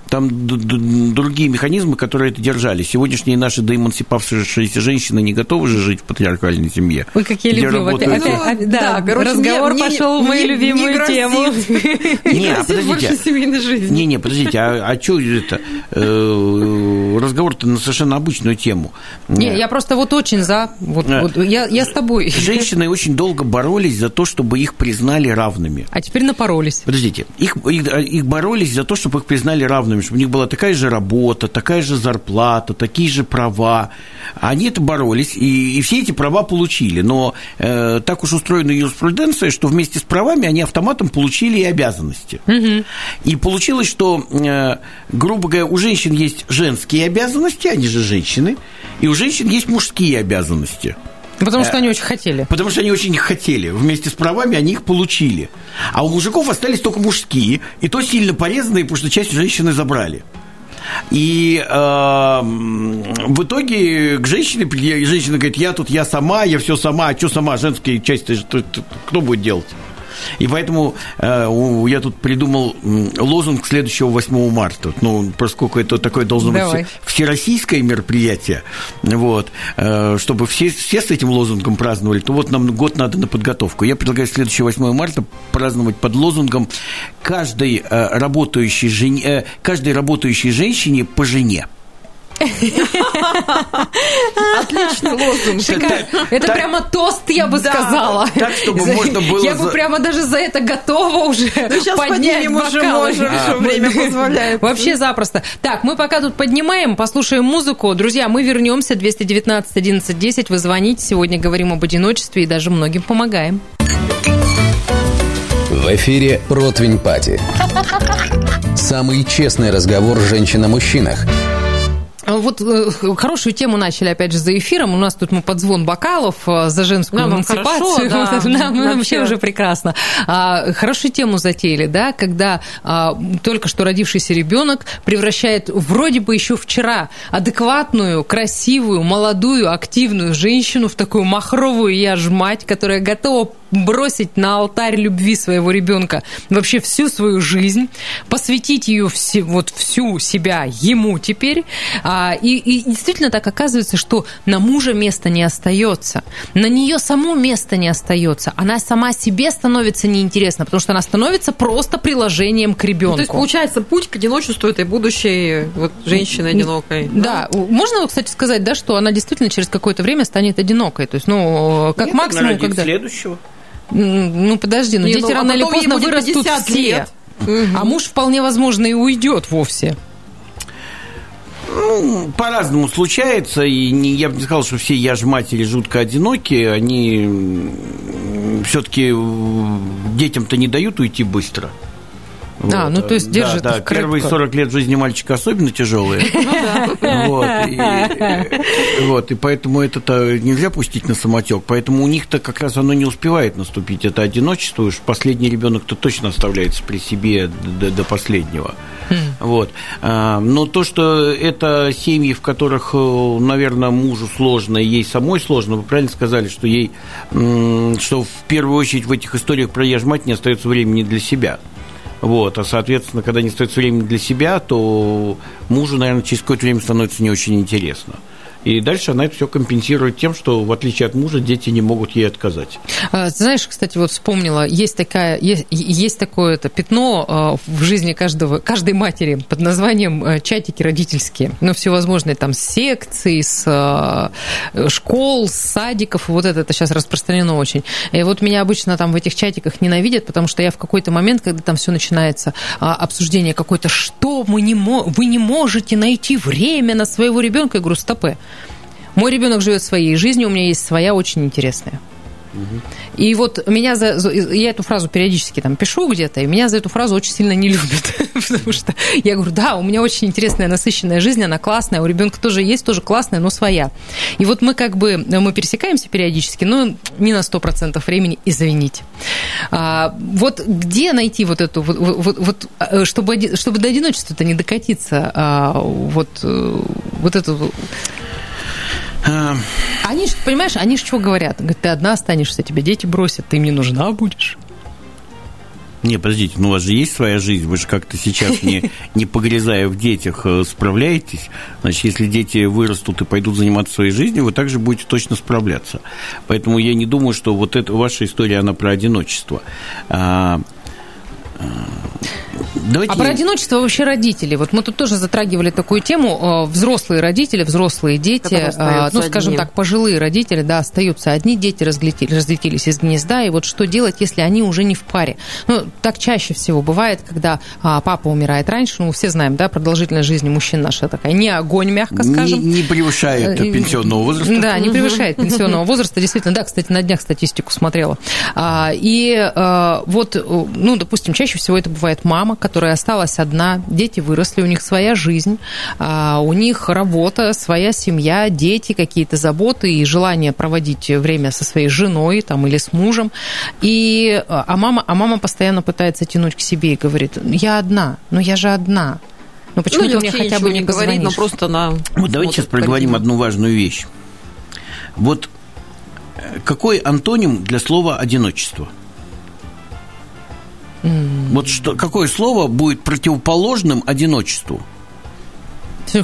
Там д- д- другие механизмы, которые это держали. Сегодняшние наши доэмансипавшиеся женщины не готовы же жить в патриархальной семье. Ой, как я люблю. работают- Опять- опять- да, да, короче, разговор мне- мне- пошел в мою любимую не тему. Не Не, [LAUGHS] подождите. больше семейной жизни. Не-не, подождите, а, а что это? Э, разговор разговор-то на совершенно обычную тему. Не, я просто вот очень за. Вот, Да. вот я, я с тобой. Женщины очень долго боролись за то, чтобы их признали равными. А теперь напоролись. Подождите, их, их, их боролись за то, чтобы их признали равными, чтобы у них была такая же работа, такая же зарплата, такие же права. Они это боролись, и, и все эти права получили. Но э, так уж устроена юриспруденция, что вместе с правами они автоматом получили и обязанности. И получилось, что, э, грубо говоря, у женщин есть женские обязанности, они же женщины, и у женщин есть мужские обязанности. Потому что Э, они очень хотели. Потому что они очень их хотели. Вместе с правами они их получили. А у мужиков остались только мужские, и то сильно порезанные, потому что часть женщины забрали. И э, в итоге к женщине, женщина говорит, я тут, я сама, я все сама, а что сама, женские части, что- что- кто будет делать? И поэтому э, я тут придумал лозунг следующего 8 марта. Ну, поскольку это такое должно Давай. быть всероссийское мероприятие, вот, э, чтобы все, все с этим лозунгом праздновали, то вот нам год надо на подготовку. Я предлагаю следующее 8 марта праздновать под лозунгом каждой э, работающей, жен- э, каждой работающей женщине по жене. [LAUGHS] Отличный лозунг. Шикарно. Это прямо тост, я бы Да. сказала. Так, чтобы За- можно было Я бы прямо даже за это готова уже Ну, щас поднять поднимем уже, можем, А. время позволяет. Вообще запросто. Так, мы пока тут поднимаем, послушаем музыку. Друзья, мы вернемся. 219 11 10. Вы звоните. Сегодня говорим об одиночестве и даже многим помогаем. В эфире «Противень Пати». Самый честный разговор женщин о мужчинах. Вот э, хорошую тему начали, опять же, за эфиром. У нас тут мы под звон бокалов э, за женскую Нам эмансипацию. хорошо, да. [LAUGHS] Нам вообще Вообще. уже прекрасно. А, Хорошую тему затеяли, да, когда а, только что родившийся ребенок превращает вроде бы еще вчера адекватную, красивую, молодую, активную женщину в такую махровую я ж мать, которая готова бросить на алтарь любви своего ребенка вообще всю свою жизнь, посвятить ее все, вот всю себя ему теперь. А, и, и действительно так оказывается, что на мужа места не остается, на нее саму места не остается, она сама себе становится неинтересна, потому что она становится просто приложением к Ну, ребенку. то есть, получается, путь к одиночеству этой будущей вот, женщины одинокой. Да, можно, кстати, сказать, да, что она действительно через какое-то время станет одинокой. То есть, ну, как Нет, максимум, родит когда... следующего. Ну, подожди, ну Не, дети ну, а рано или потом ей поздно вырастут 50 все. лет. А муж вполне возможно и уйдет вовсе. Ну, по-разному случается, и не, я бы не сказал, что все я же матери жутко одинокие, они все-таки детям-то не дают уйти быстро. А, ну, то есть держит да, да, крепко. первые 40 лет жизни мальчика особенно тяжелые. [LAUGHS] Вот, и, вот, и поэтому это-то нельзя пустить на самотек. Поэтому у них-то как раз оно не успевает наступить. Это одиночество. Уж последний ребенок-то точно оставляется при себе до, последнего. Вот. А, Но то, что это семьи, в которых, э, наверное, мужу сложно, и ей самой сложно, вы правильно сказали, что ей, что в первую очередь в этих историях про я мать не остается времени для себя. Вот, а, соответственно, когда не остается времени для себя, то мужу, наверное, через какое-то время становится не очень интересно. И дальше она это все компенсирует тем, что, в отличие от мужа, дети не могут ей отказать. А, Знаешь, кстати, вот вспомнила, есть, такая, есть, есть такое это пятно а, в жизни каждого, каждой матери под названием а, чатики родительские. Ну, всевозможные там с секций, с а, школ, с садиков. Вот это, это сейчас распространено очень. И вот меня обычно там в этих чатиках ненавидят, потому что я в какой-то момент, когда там все начинается, обсуждение какое-то, что мы не вы не можете найти время на своего ребенка, я говорю, стопы. Мой ребенок живет своей жизнью, у меня есть своя очень интересная. И вот меня за, я эту фразу периодически там пишу где-то, и меня за эту фразу очень сильно не любят, [LAUGHS] потому что я говорю, да, у меня очень интересная, насыщенная жизнь, она классная, у ребенка тоже есть, тоже классная, но своя. И вот мы как бы, мы пересекаемся периодически, но не на 100% времени, извините. А, вот где найти вот эту, вот, вот- вот, э, чтобы, чтобы до одиночества-то не докатиться, а, вот, э, вот эту они же, понимаешь, они же что говорят? Говорят, ты одна останешься, тебе дети бросят, ты им не нужна будешь. Не, подождите, ну у вас же есть своя жизнь, вы же как-то сейчас, не, [LAUGHS] не погрязая в детях, э, справляетесь. Значит, если дети вырастут и пойдут заниматься своей жизнью, вы также будете точно справляться. Поэтому я не думаю, что вот эта ваша история, она про одиночество. А, а, Давайте... А про одиночество вообще родителей. Вот мы тут тоже затрагивали такую тему. Э, взрослые родители, взрослые дети, э, ну, скажем одни. так, пожилые родители, да, остаются одни, дети разлетелись, разлетелись из гнезда, и вот что делать, если они уже не в паре? Ну, так чаще всего бывает, когда а, папа умирает раньше, ну, все знаем, да, продолжительность жизни мужчин наша такая не огонь, мягко скажем. Не, не превышает э, пенсионного возраста. Да, не превышает пенсионного возраста, действительно. Да, кстати, на днях статистику смотрела. А, и вот, ну, допустим, чаще всего это бывает мама, которая которая осталась одна, дети выросли, у них своя жизнь, а, у них работа, своя семья, дети, какие-то заботы и желание проводить время со своей женой там, или с мужем. И, а, мама, а мама постоянно пытается тянуть к себе и говорит, я одна, но я же одна. Ну почему ну, ты мне хотя бы не, не говорит, но просто на... Вот давайте сейчас проговорим одну важную вещь. Вот э, какой антоним для слова «одиночество»? Mm. Вот что, какое слово будет противоположным одиночеству?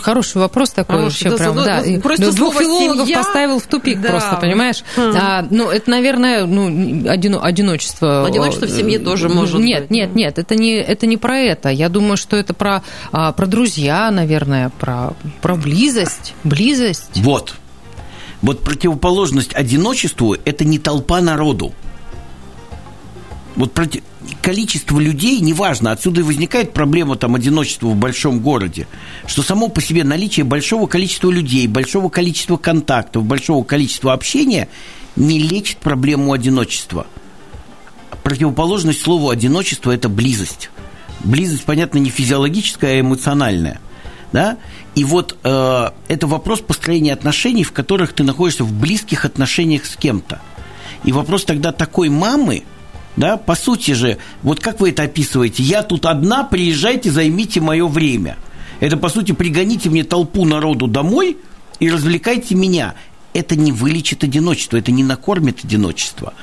Хороший вопрос такой а, вообще, прям, да. Ну, просто двух филологов семья... поставил в тупик да. просто, понимаешь? Mm. А, ну, это, наверное, ну, один, одиночество. Одиночество в семье тоже может Нет, быть. нет, нет, это не, это не про это. Я думаю, что это про, а, про друзья, наверное, про, про близость, близость. Вот. Вот противоположность одиночеству – это не толпа народу. Вот количество людей, неважно, отсюда и возникает проблема там одиночества в большом городе, что само по себе наличие большого количества людей, большого количества контактов, большого количества общения не лечит проблему одиночества. Противоположность слову одиночество – это близость. Близость, понятно, не физиологическая, а эмоциональная. Да? И вот э, это вопрос построения отношений, в которых ты находишься в близких отношениях с кем-то. И вопрос тогда такой мамы – да, по сути же, вот как вы это описываете? Я тут одна, приезжайте, займите мое время. Это, по сути, пригоните мне толпу народу домой и развлекайте меня. Это не вылечит одиночество, это не накормит одиночество.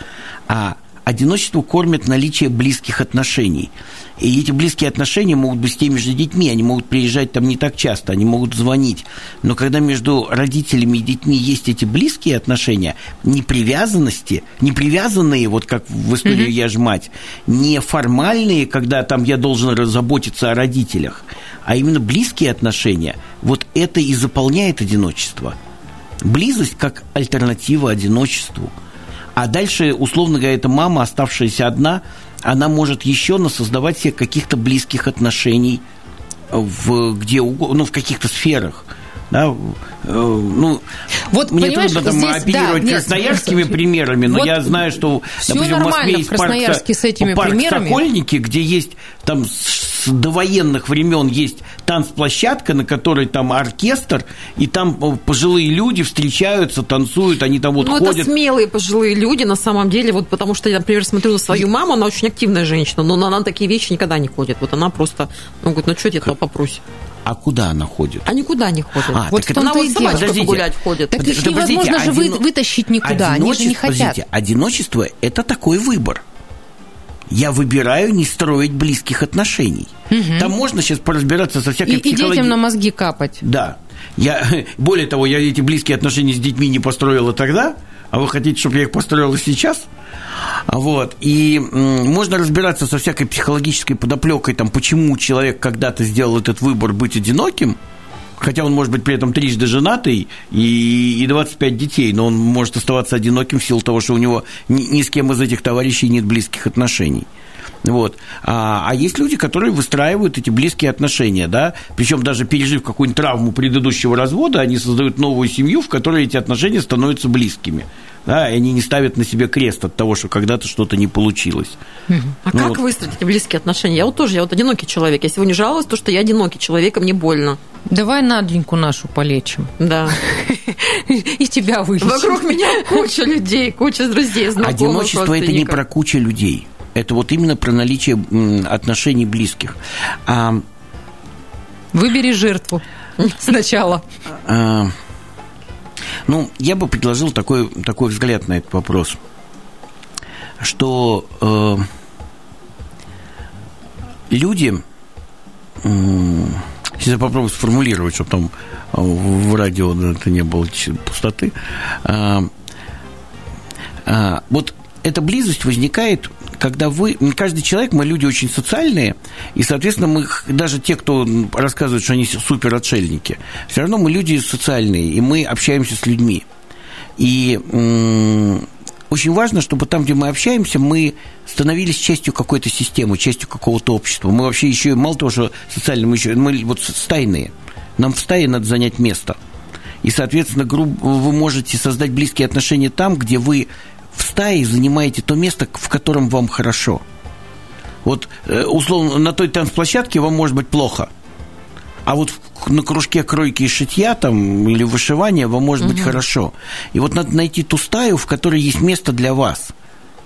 А одиночество кормит наличие близких отношений. И эти близкие отношения могут быть с теми же детьми, они могут приезжать там не так часто, они могут звонить. Но когда между родителями и детьми есть эти близкие отношения, не привязанности, не привязанные, вот как в истории mm-hmm. «Я ж мать», не формальные, когда там я должен заботиться о родителях, а именно близкие отношения, вот это и заполняет одиночество. Близость как альтернатива одиночеству – а дальше, условно говоря, эта мама, оставшаяся одна, она может еще насоздавать себе каких-то близких отношений в, где угодно, ну, в каких-то сферах да, э, ну, вот, мне трудно там здесь, оперировать да, красноярскими нет, примерами, но вот я знаю, что, допустим, в Москве есть парк, с этими парк примерами. Сокольники, где есть там с довоенных времен есть танцплощадка, на которой там оркестр, и там э, пожилые люди встречаются, танцуют, они там вот ну, ходят. это смелые пожилые люди, на самом деле, вот потому что я, например, смотрю на свою маму, она очень активная женщина, но она на такие вещи никогда не ходит. Вот она просто, ну, говорит, ну, что тебе попросить? А куда она ходит? А никуда не ходит. А, вот так она вот сама погулять ходит. Так их невозможно же один... вытащить никуда, они же не хотят. Подождите, одиночество – это такой выбор. Я выбираю не строить близких отношений. Угу. Там можно сейчас поразбираться со всякой и, психологией. И детям на мозги капать. Да. Я, [LAUGHS] более того, я эти близкие отношения с детьми не построила тогда, а вы хотите, чтобы я их построила сейчас? Вот. И можно разбираться со всякой психологической подоплекой, там, почему человек когда-то сделал этот выбор быть одиноким, хотя он может быть при этом трижды женатый и, и 25 детей, но он может оставаться одиноким в силу того, что у него ни, ни с кем из этих товарищей нет близких отношений. Вот. А, а есть люди, которые выстраивают эти близкие отношения, да, причем даже пережив какую-нибудь травму предыдущего развода, они создают новую семью, в которой эти отношения становятся близкими да, и они не ставят на себе крест от того, что когда-то что-то не получилось. А ну, как вот. выстроить эти близкие отношения? Я вот тоже, я вот одинокий человек. Я сегодня жаловалась, то, что я одинокий человек, и мне больно. Давай Наденьку нашу полечим. Да. [LAUGHS] И тебя вылечим. Вокруг меня куча людей, куча друзей, знакомых, Одиночество – это не про кучу людей. Это вот именно про наличие отношений близких. А... Выбери жертву [LAUGHS] сначала. А... Ну, я бы предложил такой, такой взгляд на этот вопрос, что э, люди, э, сейчас я попробую сформулировать, чтобы там э, в радио это не было пустоты, э, э, вот эта близость возникает, когда вы... Каждый человек, мы люди очень социальные, и, соответственно, мы, даже те, кто рассказывает, что они супер отшельники, все равно мы люди социальные, и мы общаемся с людьми. И очень важно, чтобы там, где мы общаемся, мы становились частью какой-то системы, частью какого-то общества. Мы вообще еще, мало того, что социально, мы еще, мы вот стайные. Нам в стае надо занять место. И, соответственно, вы можете создать близкие отношения там, где вы в стае занимаете то место, в котором вам хорошо. Вот, э, условно, на той танцплощадке вам может быть плохо – а вот на кружке кройки и шитья там или вышивания вам может угу. быть хорошо. И вот надо найти ту стаю, в которой есть место для вас.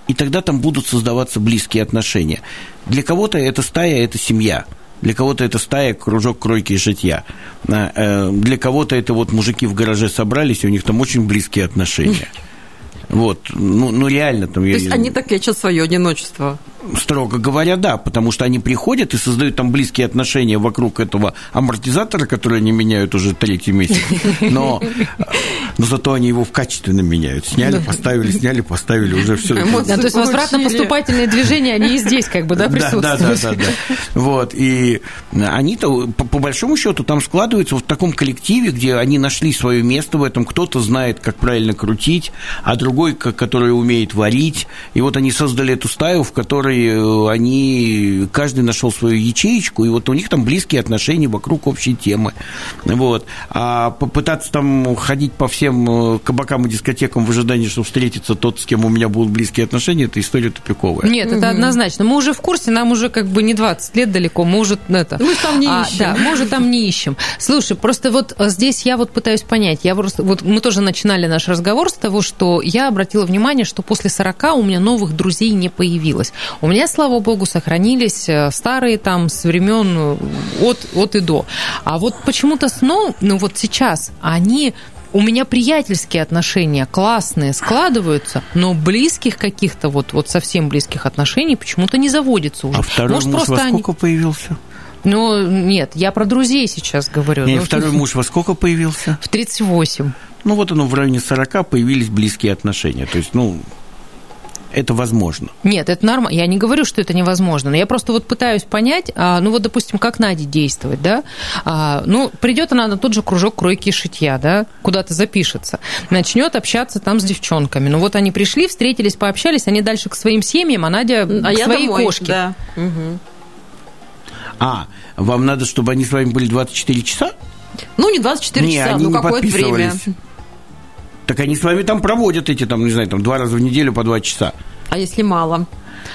И тогда там будут создаваться близкие отношения. Для кого-то эта стая – это семья. Для кого-то это стая, кружок кройки и шитья. А, э, для кого-то это вот мужики в гараже собрались, и у них там очень близкие отношения. [LAUGHS] Вот, ну, ну реально там. То я... есть они так лечат свое одиночество. Строго говоря, да, потому что они приходят и создают там близкие отношения вокруг этого амортизатора, который они меняют уже третий месяц. Но, но зато они его в качественно меняют. Сняли, поставили, сняли, поставили, уже все. Да, то есть возвратно-поступательные движения, они и здесь как бы, да, присутствуют? Да, да, да. да. Вот, и они-то, по, по большому счету, там складываются в таком коллективе, где они нашли свое место в этом, кто-то знает, как правильно крутить, а другой, который умеет варить. И вот они создали эту стаю, в которой которой э, они, каждый нашел свою ячеечку, и вот у них там близкие отношения вокруг общей темы. Вот. А попытаться там ходить по всем э, кабакам и дискотекам в ожидании, чтобы встретиться тот, с кем у меня будут близкие отношения, это история тупиковая. Нет, это однозначно. Мы уже в курсе, нам уже как бы не 20 лет далеко, мы уже это... Мы там не а, ищем. Да, мы уже там не ищем. Слушай, просто вот здесь я вот пытаюсь понять, я просто, вот мы тоже начинали наш разговор с того, что я обратила внимание, что после 40 у меня новых друзей не появилось. У меня, слава богу, сохранились э, старые там с времен э, от, от и до. А вот почему-то снова, ну вот сейчас, они у меня приятельские отношения классные складываются, но близких каких-то вот, вот совсем близких отношений почему-то не заводится уже. А второй Может, муж во сколько они... появился? Ну, нет, я про друзей сейчас говорю. Нет, ну, второй муж во сколько появился? В 38. Ну, вот оно в районе 40 появились близкие отношения. То есть, ну, это возможно. Нет, это нормально. Я не говорю, что это невозможно, но я просто вот пытаюсь понять, а, ну вот, допустим, как Наде действовать, да? А, ну, придет она на тот же кружок кройки и шитья, да, куда-то запишется, начнет общаться там с девчонками. Ну вот они пришли, встретились, пообщались, они дальше к своим семьям, а Надя а к своей домой, кошке. Да. Угу. А, вам надо, чтобы они с вами были 24 часа? Ну, не 24 не, часа, они ну какое-то время. Так они с вами там проводят эти, там, не знаю, там два раза в неделю по два часа. А если мало?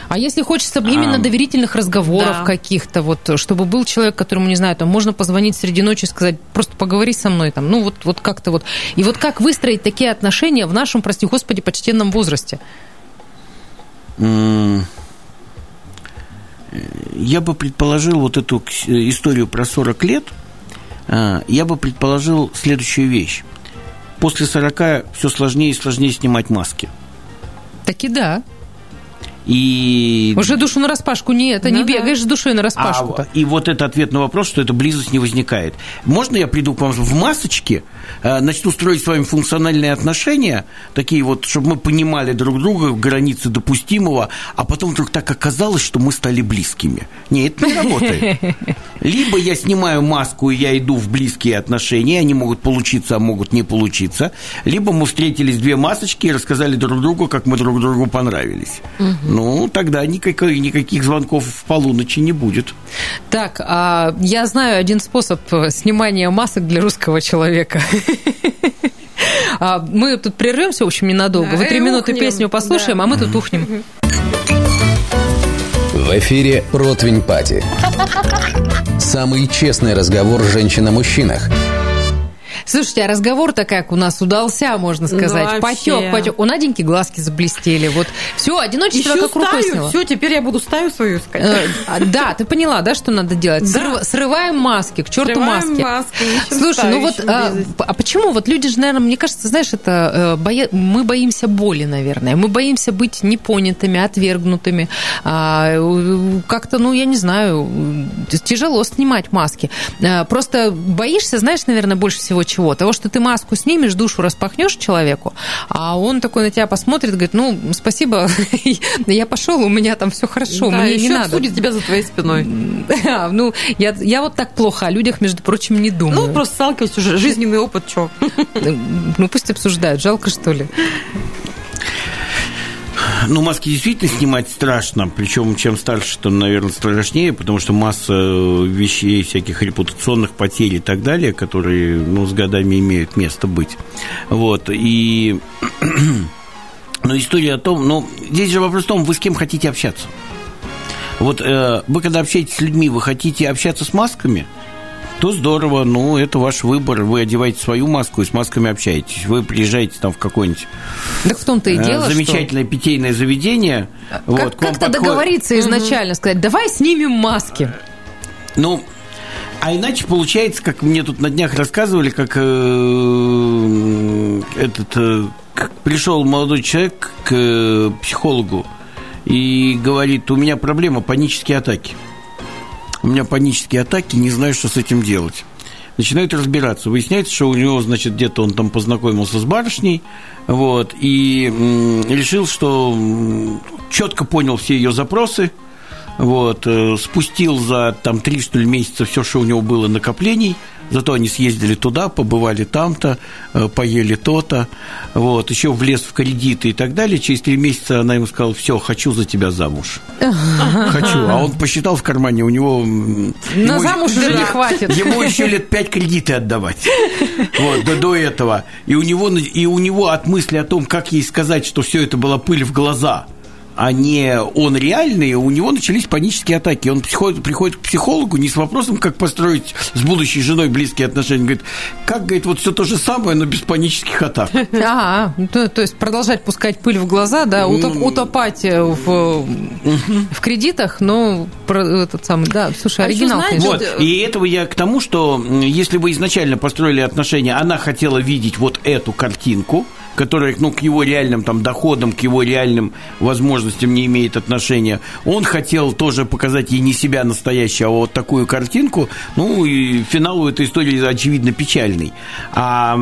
А если хочется именно а, доверительных разговоров да. каких-то, вот, чтобы был человек, которому, не знаю, там можно позвонить среди ночи и сказать, просто поговори со мной, там, ну вот, вот как-то вот. И вот как выстроить такие отношения в нашем, прости господи, почтенном возрасте? Я бы предположил вот эту историю про 40 лет, а, я бы предположил следующую вещь после 40 все сложнее и сложнее снимать маски. Так и да. И... Уже душу на распашку не это, ну, не бегаешь с душой на распашку. А, и вот это ответ на вопрос, что эта близость не возникает. Можно я приду к вам в масочке, э, начну строить с вами функциональные отношения, такие вот, чтобы мы понимали друг друга, границы допустимого, а потом вдруг так оказалось, что мы стали близкими. Нет, это не работает. [LAUGHS] Либо я снимаю маску, и я иду в близкие отношения, они могут получиться, а могут не получиться, либо мы встретились две масочки и рассказали друг другу, как мы друг другу понравились. Угу ну, тогда никаких, никаких звонков в полуночи не будет. Так, а я знаю один способ снимания масок для русского человека. [LAUGHS] А, мы тут прервемся, в общем, ненадолго. Вы три минуты песню послушаем, а мы тут ухнем. В эфире «Ротвень Пати». Самый честный разговор женщин о мужчинах – Слушайте, а разговор-то как у нас удался, можно ну, сказать. Ну, потек, потек. У Наденьки глазки заблестели. Вот все, одиночество Еще как рукой сняло. Все, теперь я буду стаю свою искать. Э, а, да, ты поняла, да, что надо делать? Да. Срываем маски, к черту маски. маски. Слушай, ну вот, а, а почему? Вот люди же, наверное, мне кажется, знаешь, это э, боя... мы боимся боли, наверное. Мы боимся быть непонятыми, отвергнутыми. А, как-то, ну, я не знаю, тяжело снимать маски. Просто боишься, знаешь, наверное, больше всего чего? Того, что ты маску снимешь, душу распахнешь человеку, а он такой на тебя посмотрит, говорит, ну, спасибо, [LAUGHS] я пошел, у меня там все хорошо, Да, мне не надо. обсудит тебя за твоей спиной. [LAUGHS] А, Ну, я, я вот так плохо о людях, между прочим, не думаю. Ну, просто сталкиваюсь уже, жизненный опыт, что? [LAUGHS] Ну, пусть обсуждают, жалко, что ли. Ну, маски действительно снимать страшно, причем чем старше, тем, наверное, страшнее, потому что масса вещей, всяких репутационных потерь и так далее, которые, ну, с годами имеют место быть. Вот, и... [CLEARS THROAT] Но история о том, ну, здесь же вопрос в том, вы с кем хотите общаться. Вот э, вы, когда общаетесь с людьми, вы хотите общаться с масками, то здорово, ну, это ваш выбор. Вы одеваете свою маску и с масками общаетесь. Вы приезжаете там в какой-нибудь Так в том-то и э, дело, что- замечательное питейное заведение. вот, Как- вам Как-то подходит- договориться изначально, сказать, давай снимем маски. Ну, а иначе получается, как мне тут на днях рассказывали, как э, этот э, как пришел молодой человек к э, психологу и говорит, у меня проблема панические атаки. У меня панические атаки, не знаю, что с этим делать. Начинают разбираться. Выясняется, что у него, значит, где-то он там познакомился с барышней, вот, и решил, что четко понял все ее запросы, вот, э, спустил за там три, что ли, месяца все, что у него было накоплений, зато они съездили туда, побывали там-то, э, поели то-то, вот, еще влез в кредиты и так далее. Через три месяца она ему сказала, все, хочу за тебя замуж. [LAUGHS] Хочу. А он посчитал в кармане, у него... На замуж уже не хватит. Ему еще лет пять кредиты отдавать. Вот, до, до этого. И у, него, и у него от мысли о том, как ей сказать, что все это была пыль в глаза, а не он реальный, у него начались панические атаки. Он приходит, приходит к психологу не с вопросом, как построить с будущей женой близкие отношения. Говорит, как, говорит, вот все то же самое, но без панических атак. [LAUGHS] А, ну, то, то есть продолжать пускать пыль в глаза, да, утоп- утопать э, в, в кредитах, но про этот самый, да, слушай, А оригинал, конечно. Вот. И этого я к тому, что если вы изначально построили отношения, она хотела видеть вот эту картинку, которая ну, к его реальным там, доходам, к его реальным возможностям не имеет отношения. Он хотел тоже показать ей не себя настоящего, а вот такую картинку. Ну, и финал у этой истории, очевидно, печальный. А,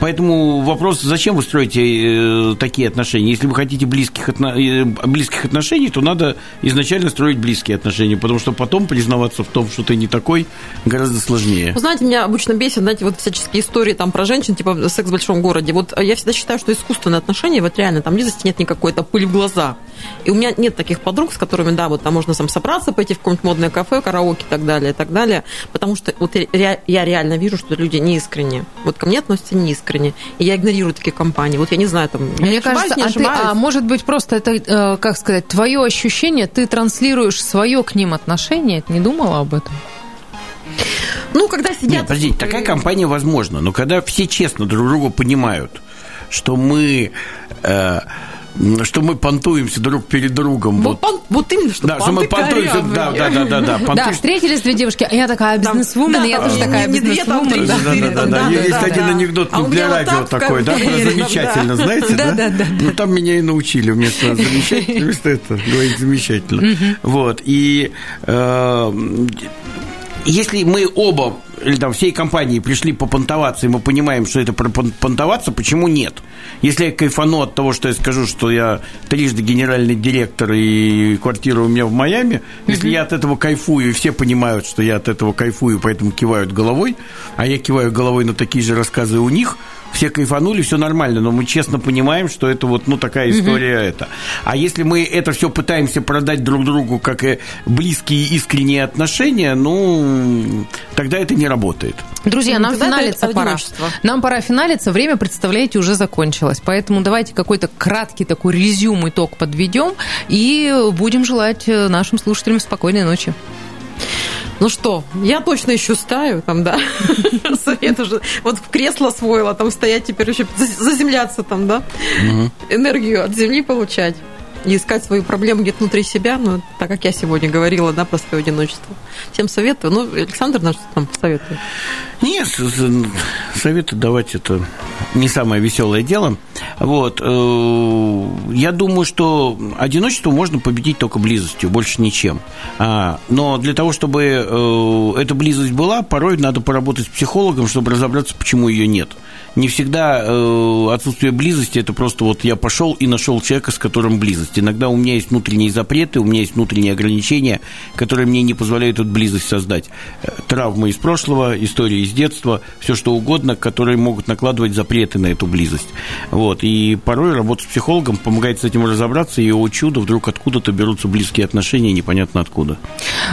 поэтому вопрос, зачем вы строите э, такие отношения? Если вы хотите близких, отно- э, близких отношений, то надо изначально строить близкие отношения, потому что потом признаваться в том, что ты не такой, гораздо сложнее. Вы знаете, меня обычно бесит, знаете, вот всяческие истории там про женщин, типа секс в большом городе. Вот я всегда считаю, что искусственные отношения, вот реально, там близости нет никакой, это пыль в глаза. И у меня нет таких подруг, с которыми, да, вот там можно там собраться, пойти в какое-нибудь модное кафе, караоке и так далее, и так далее. Потому что вот я, я реально вижу, что люди неискренне. Вот ко мне относятся неискренне. И я игнорирую такие компании. Вот я не знаю, там, Мне не ошибаюсь, кажется, не а, ты- а может быть просто это, э, как сказать, твое ощущение, ты транслируешь свое к ним отношение, ты не думала об этом? Ну, когда сидят... Нет, подождите, такая компания возможна, но когда все честно друг друга понимают, что мы... э, что мы понтуемся друг перед другом. Вот, пон- вот именно, что Да, что мы понтуемся, да, корявые. да, да, да, да, Да, [LAUGHS] понты- встретились две девушки, а я такая бизнесвумен, да, и я тоже такая бизнесвумен. да. Да, да, да, Да, Есть да, один да. анекдот А ну, у для вот радио такой, да, [LAUGHS] про замечательно, да. знаете, Да, [LAUGHS] да? да, да, Ну, там меня и научили вместо замечательно, вместо этого говорить замечательно. Вот, и э, если мы оба или там всей компании пришли попонтоваться, и мы понимаем, что это про пон- понтоваться, почему нет? Если я кайфану от того, что я скажу, что я трижды генеральный директор и квартира у меня в Майами, если я от этого кайфую, и все понимают, что я от этого кайфую, поэтому кивают головой, а я киваю головой на такие же рассказы у них, все кайфанули, все нормально, но мы честно понимаем, что это вот, ну, такая история это. А если мы это все пытаемся продать друг другу как э, близкие искренние отношения, ну, тогда это не работает. Друзья, нам Тогда финалиться пора. Нам пора финалиться. Время, представляете, уже закончилось. Поэтому давайте какой-то краткий такой резюм, итог подведем и будем желать э, нашим слушателям спокойной ночи. Ну что, я точно ищу стаю, там, да. [LAUGHS] Совет уже. Вот в кресло освоила, там стоять теперь еще за- заземляться там, да. Энергию от земли получать. Искать свои проблемы где-то внутри себя, ну, так как я сегодня говорила, да, про свое одиночество. Всем советую. Ну, Александр наш там советует. Нет, советы давать это не самое веселое дело. Вот. э, Я думаю, что одиночество можно победить только близостью, больше ничем. А, Но для того, чтобы э, эта близость была, порой надо поработать с психологом, чтобы разобраться, почему ее нет. Не всегда э, отсутствие близости это просто вот я пошел и нашел человека, с которым близость. Иногда у меня есть внутренние запреты, у меня есть внутренние ограничения, которые мне не позволяют эту близость создать. Э, Травмы из прошлого, истории из детства, все что угодно, которые могут накладывать запреты на эту близость. Вот. И порой работа с психологом помогает с этим разобраться, и, о чудо, вдруг откуда-то берутся близкие отношения, непонятно откуда.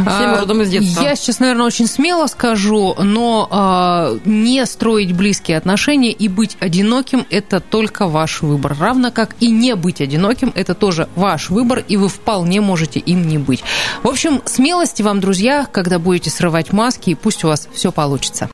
А, родом из детства. Я сейчас, наверное, очень смело скажу, но а, не строить близкие отношения и быть одиноким – это только ваш выбор. Равно как и не быть одиноким – это тоже ваш выбор, и вы вполне можете им не быть. В общем, смелости вам, друзья, когда будете срывать маски, и пусть у вас все получится.